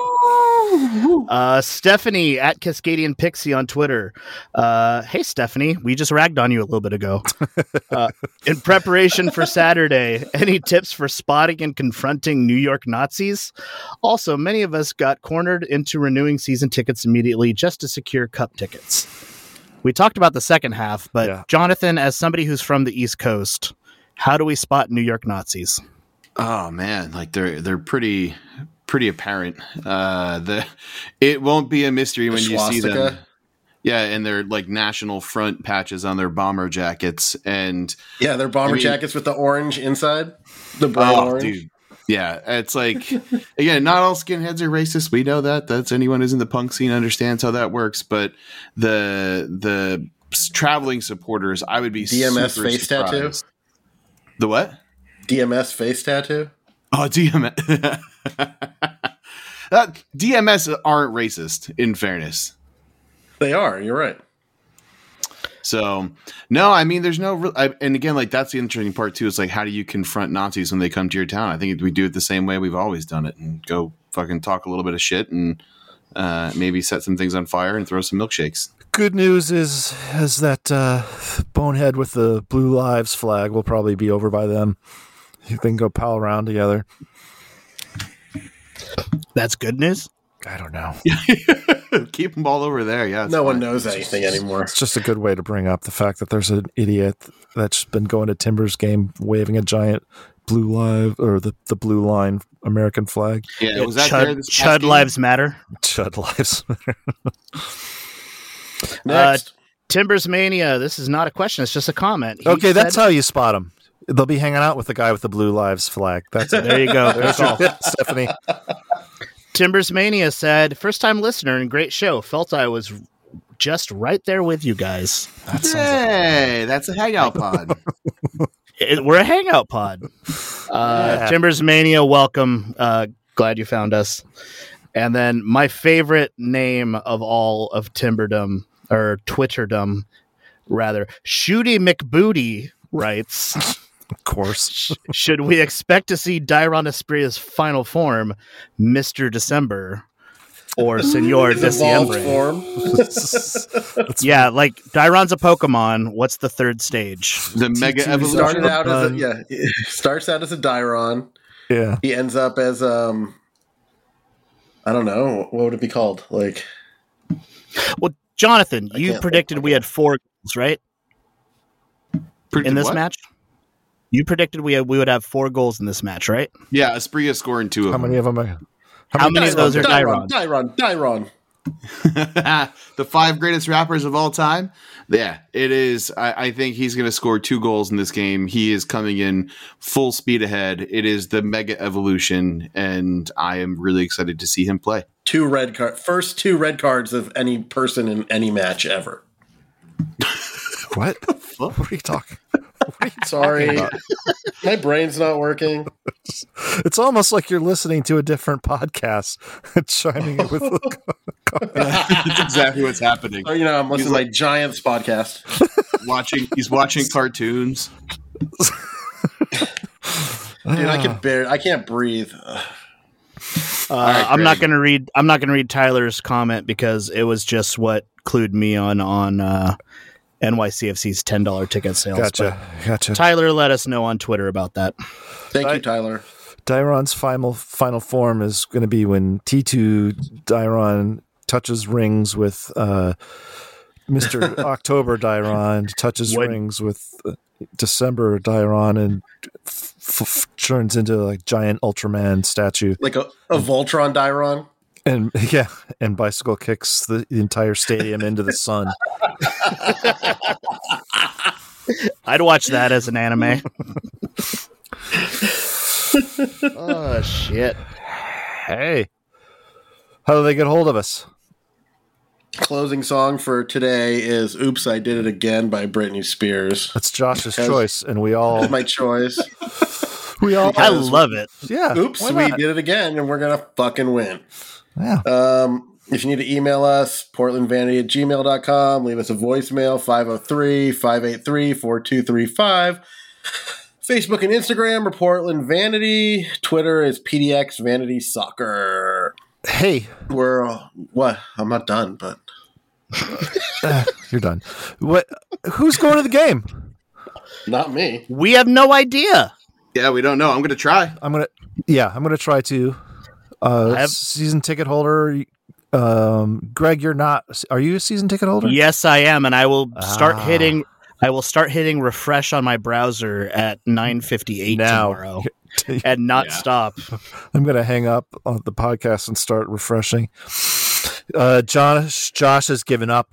[SPEAKER 4] Uh, Stephanie at Cascadian Pixie on Twitter. Uh, hey, Stephanie, we just ragged on you a little bit ago. [LAUGHS] Uh, in preparation for Saturday, any tips for spotting and confronting New York Nazis? Also, many of us got cornered into renewing season tickets immediately just to secure cup tickets. We talked about the second half, but
[SPEAKER 2] Yeah.
[SPEAKER 4] Jonathan, as somebody who's from the East Coast, how do we spot New York Nazis?
[SPEAKER 1] Oh man, like they're they're pretty pretty apparent. Uh, the it won't be a mystery when you see them. Yeah, and their like national front patches on their bomber jackets, and
[SPEAKER 3] Yeah, they're bomber
[SPEAKER 1] I mean-
[SPEAKER 3] jackets with the orange inside, the bright
[SPEAKER 1] oh,
[SPEAKER 3] orange.
[SPEAKER 1] dude, yeah, it's like again, not all skinheads are racist. We know that. That's anyone who's in the punk scene understands how that works. But the the traveling supporters, I would be
[SPEAKER 3] DMS face tattoo?
[SPEAKER 1] The what?
[SPEAKER 3] DMS face tattoo.
[SPEAKER 1] Oh, DMS. [LAUGHS] uh, DMS aren't racist, in fairness.
[SPEAKER 3] They are. You're right.
[SPEAKER 1] So, no, I mean, there's no, real, I, and again, like that's the interesting part too. It's like, how do you confront Nazis when they come to your town? I think we do it the same way we've always done it, and go fucking talk a little bit of shit, and uh, maybe set some things on fire and throw some milkshakes.
[SPEAKER 2] Good news is is that uh, Bonehead with the Blue Lives flag will probably be over by them. They can go pal around together.
[SPEAKER 4] That's good news.
[SPEAKER 2] I don't know. [LAUGHS]
[SPEAKER 1] Keep them all over there. Yeah, it's
[SPEAKER 3] no one
[SPEAKER 1] fine.
[SPEAKER 3] knows anything anymore.
[SPEAKER 2] It's just a good way to bring up the fact that there's an idiot that's been going to Timbers game waving a giant blue live or the, the blue line American flag.
[SPEAKER 1] Yeah, was that
[SPEAKER 4] Chud,
[SPEAKER 1] there? This
[SPEAKER 4] Chud? Lives Matter.
[SPEAKER 2] Chud lives. [LAUGHS]
[SPEAKER 3] Uh, Next.
[SPEAKER 4] Timbers Mania. This is not a question. It's just a comment. He
[SPEAKER 2] okay, that's how you spot them. They'll be hanging out with the guy with the blue lives flag. That's it.
[SPEAKER 4] there you go.
[SPEAKER 2] There's your tip, Stephanie.
[SPEAKER 4] Timbers Mania said, first time listener and great show. Felt I was just right there with you guys.
[SPEAKER 2] That sounds like-
[SPEAKER 1] Hey, that's a hangout pod. [LAUGHS]
[SPEAKER 4] It- we're a hangout pod. Uh,
[SPEAKER 2] Yeah.
[SPEAKER 4] Timbers Mania, welcome. Uh, glad you found us. And then my favorite name of all of Timberdom or Twitterdom, rather, Shooty McBooty writes.
[SPEAKER 2] Of course.
[SPEAKER 4] Should we expect to see Dairon Asprilla's final form, Mr. December or Senor
[SPEAKER 3] His evolved
[SPEAKER 4] Diciembre?
[SPEAKER 3] form.
[SPEAKER 4] Yeah, like Dairon's a Pokemon. What's the third stage?
[SPEAKER 1] The mega
[SPEAKER 2] T2
[SPEAKER 1] evolution.
[SPEAKER 3] started out as a yeah. [LAUGHS] Starts out as a Dairon.
[SPEAKER 2] Yeah.
[SPEAKER 3] He ends up as um. I don't know what would it be called. Like
[SPEAKER 4] Well, Jonathan,
[SPEAKER 3] I
[SPEAKER 4] you predicted we had four goals, right?
[SPEAKER 1] Predicted
[SPEAKER 4] In this
[SPEAKER 1] what?
[SPEAKER 4] match? You predicted we we would have four goals in this match, right?
[SPEAKER 1] Yeah, Asprilla scoring two of
[SPEAKER 2] How
[SPEAKER 1] them.
[SPEAKER 2] many of them? Are,
[SPEAKER 4] How many of those are Dairon?
[SPEAKER 3] Dyron. Dairon.
[SPEAKER 1] the five greatest rappers of all time. Yeah, it is. I, I think he's going to score two goals in this game. He is coming in full speed ahead. It is the mega evolution, and I am really excited to see him play.
[SPEAKER 3] Two red card. First two red cards of any person in any match ever.
[SPEAKER 2] what? [LAUGHS] The fuck? What are you talking? [LAUGHS]
[SPEAKER 3] Sorry, [LAUGHS] my brain's not working.
[SPEAKER 2] It's almost like you're listening to a different podcast, [LAUGHS] chiming in with.
[SPEAKER 1] That's exactly what's happening.
[SPEAKER 3] Oh, you know, I'm listening to my Giants podcast.
[SPEAKER 1] Watching, he's watching cartoons.
[SPEAKER 3] Dude, I can [SIGHS] bear. I can't breathe. [SIGHS]
[SPEAKER 4] Uh,
[SPEAKER 1] right,
[SPEAKER 4] I'm not going to read. I'm not going to read Tyler's comment because it was just what clued me on on uh, NYCFC's ten dollar ticket sales.
[SPEAKER 2] Gotcha. Gotcha.
[SPEAKER 4] Tyler, let us know on Twitter about that.
[SPEAKER 3] Thank
[SPEAKER 2] I-
[SPEAKER 3] you, Tyler.
[SPEAKER 2] Dairon's final final form is going to be when T2 Dairon touches rings with uh, Mr. [LAUGHS] October Dairon, touches
[SPEAKER 4] When-
[SPEAKER 2] rings with uh, December Dairon, and f- f- turns into like giant Ultraman statue.
[SPEAKER 3] Like a, a Voltron Dairon.
[SPEAKER 2] And [LAUGHS] yeah, and bicycle kicks the, the entire stadium into the sun. [LAUGHS]
[SPEAKER 4] I'd watch that as an anime. [LAUGHS] oh shit!
[SPEAKER 2] Hey, How do they get hold of us?
[SPEAKER 3] Closing song for today is "Oops, I Did It Again" by Britney Spears.
[SPEAKER 2] That's Josh's
[SPEAKER 3] Because-
[SPEAKER 2] choice, and we all
[SPEAKER 3] My choice.
[SPEAKER 2] we all
[SPEAKER 4] I love it.
[SPEAKER 2] yeah.
[SPEAKER 3] Oops, we did it again, and we're gonna fucking win.
[SPEAKER 2] Yeah.
[SPEAKER 3] Um, if you need to email us, portlandvanity at gmail.com, leave us a voicemail, 503 583 4235. Facebook and Instagram are Portland Vanity. Twitter is PDX Vanity Soccer.
[SPEAKER 2] Hey,
[SPEAKER 3] We're, uh, what? I'm not done, but
[SPEAKER 2] uh, [LAUGHS] you're done. What? Who's going to the game?
[SPEAKER 3] not me.
[SPEAKER 4] We have no idea.
[SPEAKER 1] Yeah, we don't know. I'm gonna try.
[SPEAKER 2] I'm gonna. Yeah, I'm gonna try to. Uh,
[SPEAKER 4] have-
[SPEAKER 2] season ticket holder. Um, Greg, you're not. Are you a season ticket holder?
[SPEAKER 4] Yes, I am, and I will start
[SPEAKER 2] Ah.
[SPEAKER 4] hitting. I will start hitting refresh on my browser at 9:58 tomorrow, [LAUGHS] and not
[SPEAKER 1] Yeah.
[SPEAKER 4] stop.
[SPEAKER 2] I'm gonna hang up on the podcast and start refreshing. Uh, Josh, Josh has given up.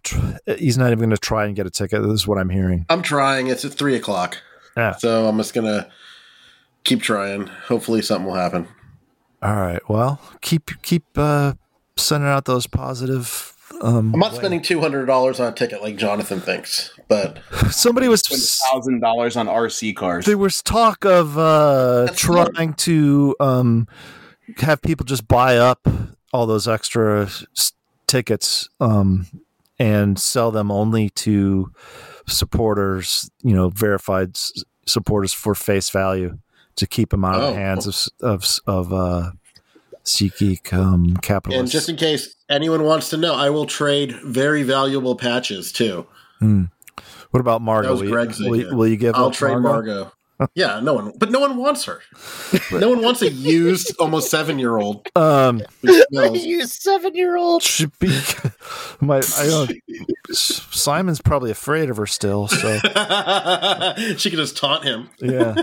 [SPEAKER 2] He's not even going to try and get a ticket. This is what I'm hearing.
[SPEAKER 3] I'm trying. It's at 3 o'clock.
[SPEAKER 2] Yeah.
[SPEAKER 3] So I'm just going to keep trying. Hopefully something will happen.
[SPEAKER 2] All right. Well, keep keep uh, sending out those positive. Um,
[SPEAKER 3] I'm not spending $200 on a ticket like Jonathan thinks, but [LAUGHS]
[SPEAKER 2] somebody was
[SPEAKER 1] thousand dollars on RC cars.
[SPEAKER 2] there was talk of uh,
[SPEAKER 3] That's smart.
[SPEAKER 2] trying to um, have people just buy up all those extra s- tickets um, and sell them only to supporters, you know, verified s- supporters for face value to keep them out of
[SPEAKER 3] Oh.
[SPEAKER 2] the hands of of of uh, SeatGeek um, capitalists.
[SPEAKER 3] And just in case anyone wants to know, I will trade very valuable patches too.
[SPEAKER 2] what about
[SPEAKER 3] was
[SPEAKER 2] will, you, will, you, will you give
[SPEAKER 3] I'll trade
[SPEAKER 2] Margot?
[SPEAKER 3] Margot. Yeah, no one, but no one wants her. no one wants a used, almost seven-year-old. [LAUGHS]
[SPEAKER 2] Um,
[SPEAKER 4] you [LAUGHS] seven-year-old.
[SPEAKER 2] should be [LAUGHS] my. I don't. Simon's probably afraid of her still. So
[SPEAKER 3] she could just taunt him.
[SPEAKER 2] yeah.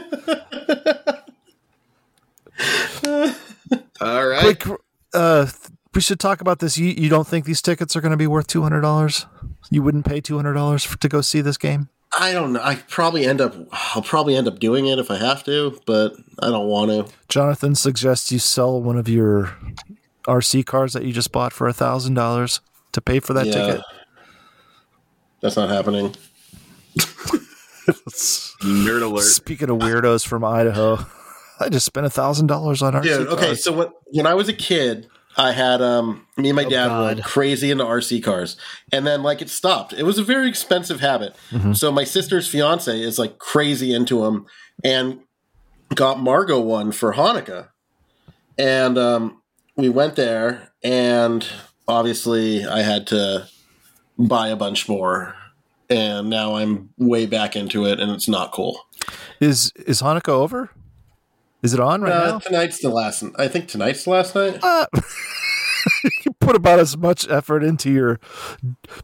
[SPEAKER 1] All right.
[SPEAKER 2] Quick, uh, we should talk about this. You you don't think these tickets are going to be worth two hundred dollars? You wouldn't pay two hundred dollars to go see this game?
[SPEAKER 3] I don't know. I probably end up. I'll probably end up doing it if I have to, but I don't want to.
[SPEAKER 2] Jonathan suggests you sell one of your RC cars that you just bought for a thousand dollars to pay for that
[SPEAKER 3] Yeah.
[SPEAKER 2] ticket.
[SPEAKER 3] That's not happening. [LAUGHS]
[SPEAKER 1] Nerd alert.
[SPEAKER 2] Speaking of weirdos from Idaho, [LAUGHS] I just spent a thousand dollars on RC
[SPEAKER 3] Dude, okay,
[SPEAKER 2] cars.
[SPEAKER 3] so when when I was a kid, I had um me and my
[SPEAKER 4] Oh,
[SPEAKER 3] dad were
[SPEAKER 4] God.
[SPEAKER 3] like crazy into RC cars, and then like it stopped. It was a very expensive habit. So my sister's fiance is like crazy into them, and got Margot one for Hanukkah, and um we went there, and obviously I had to buy a bunch more, and now I'm way back into it, and it's not cool.
[SPEAKER 2] is is Hanukkah over? Is it on right
[SPEAKER 3] Uh,
[SPEAKER 2] now?
[SPEAKER 3] tonight's the last. I think tonight's the last night.
[SPEAKER 2] Uh, [LAUGHS] put about as much effort into your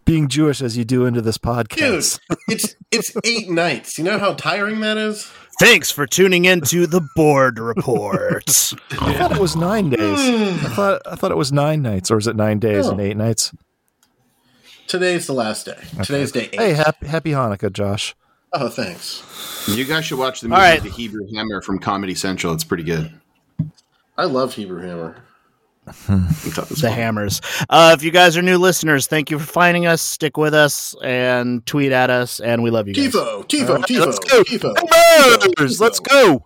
[SPEAKER 2] being Jewish as you do into this podcast.
[SPEAKER 3] Dude, [LAUGHS] it's it's eight nights. You know how tiring that is.
[SPEAKER 4] Thanks for tuning in to the board report. [LAUGHS]
[SPEAKER 2] I thought it was nine days. I hmm. thought I thought it was nine nights, or is it nine days and
[SPEAKER 3] Oh.
[SPEAKER 2] eight nights?
[SPEAKER 3] Today's the last day. Today's day eight.
[SPEAKER 2] Hey, happy, happy Hanukkah, Josh.
[SPEAKER 3] oh, thanks.
[SPEAKER 1] You guys should watch the
[SPEAKER 4] All
[SPEAKER 1] movie
[SPEAKER 4] right.
[SPEAKER 1] The Hebrew Hammer from Comedy Central. It's pretty good.
[SPEAKER 3] I love Hebrew Hammer.
[SPEAKER 1] I thought it was
[SPEAKER 4] the hammers. Uh, if you guys are new listeners, thank you for finding us. Stick with us and tweet at us, and we love you guys.
[SPEAKER 3] Tifo, Tifo,
[SPEAKER 2] right,
[SPEAKER 3] Tifo,
[SPEAKER 2] let's go.
[SPEAKER 3] Tifo.
[SPEAKER 2] Hammers, let's go.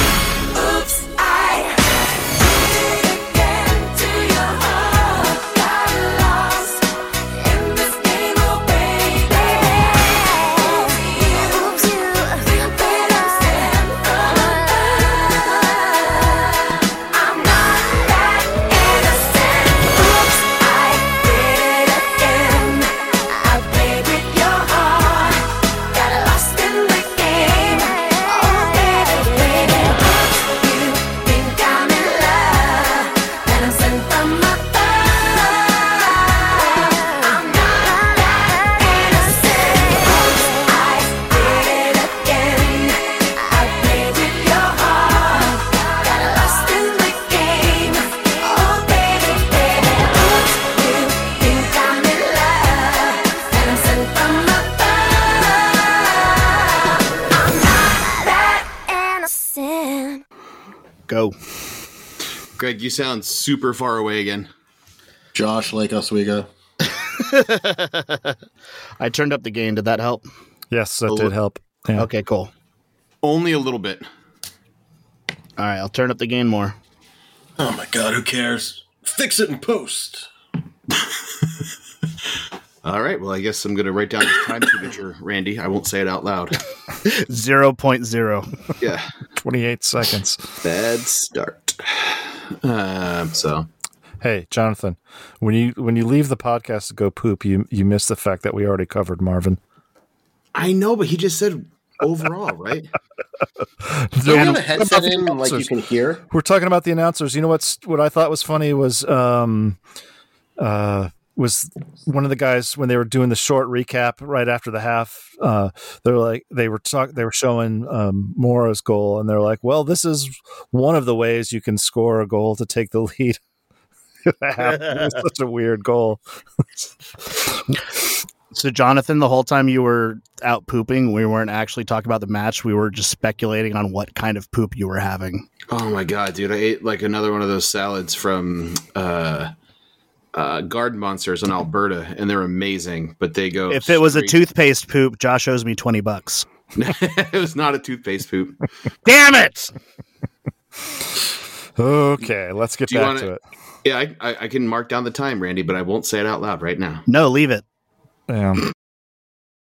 [SPEAKER 1] Greg, you sound super far away again.
[SPEAKER 3] Josh Lake Oswego. [LAUGHS]
[SPEAKER 4] I turned up the gain. Did that help?
[SPEAKER 2] Yes, that did help. Yeah.
[SPEAKER 4] Okay, cool.
[SPEAKER 1] Only a little bit.
[SPEAKER 4] All right, I'll turn up the gain more.
[SPEAKER 3] Oh my god, who cares? Fix it in post. [LAUGHS]
[SPEAKER 1] All right. Well, I guess I'm going to write down this time signature, Randy. I won't say it out loud. [LAUGHS]
[SPEAKER 4] 0.0.
[SPEAKER 1] Yeah.
[SPEAKER 2] 28 seconds.
[SPEAKER 1] Bad start. Um, so
[SPEAKER 2] Hey, Jonathan, when you when you leave the podcast to go poop, you you miss the fact that we already covered Marvin.
[SPEAKER 1] I know, but he just said overall, right? [LAUGHS]
[SPEAKER 3] Do you have
[SPEAKER 2] we're
[SPEAKER 3] a headset
[SPEAKER 2] talking
[SPEAKER 3] in
[SPEAKER 2] about
[SPEAKER 3] like you can hear?
[SPEAKER 2] We're talking about the announcers. You know what's what I thought was funny was um uh was one of the guys when they were doing the short recap right after the half uh they're like they were talk they were showing um Mora's goal and they're like well this is one of the ways you can score a goal to take the lead [LAUGHS] it was such a weird goal
[SPEAKER 4] So, Jonathan, the whole time you were out pooping, we weren't actually talking about the match. We were just speculating on what kind of poop you were having.
[SPEAKER 1] Oh my god, dude! I ate like another one of those salads from uh, uh, Garden Monsters in Alberta, and they're amazing. But they go
[SPEAKER 4] If it was a toothpaste poop, Josh owes me 20 bucks. [LAUGHS] [LAUGHS]
[SPEAKER 1] it was not a toothpaste poop.
[SPEAKER 4] Damn it!
[SPEAKER 2] okay let's get
[SPEAKER 1] you
[SPEAKER 2] back
[SPEAKER 1] wanna-
[SPEAKER 2] to it
[SPEAKER 1] Yeah, I, I, I can mark down the time, Randy, but I won't say it out loud right now.
[SPEAKER 4] No, leave it.
[SPEAKER 2] yeah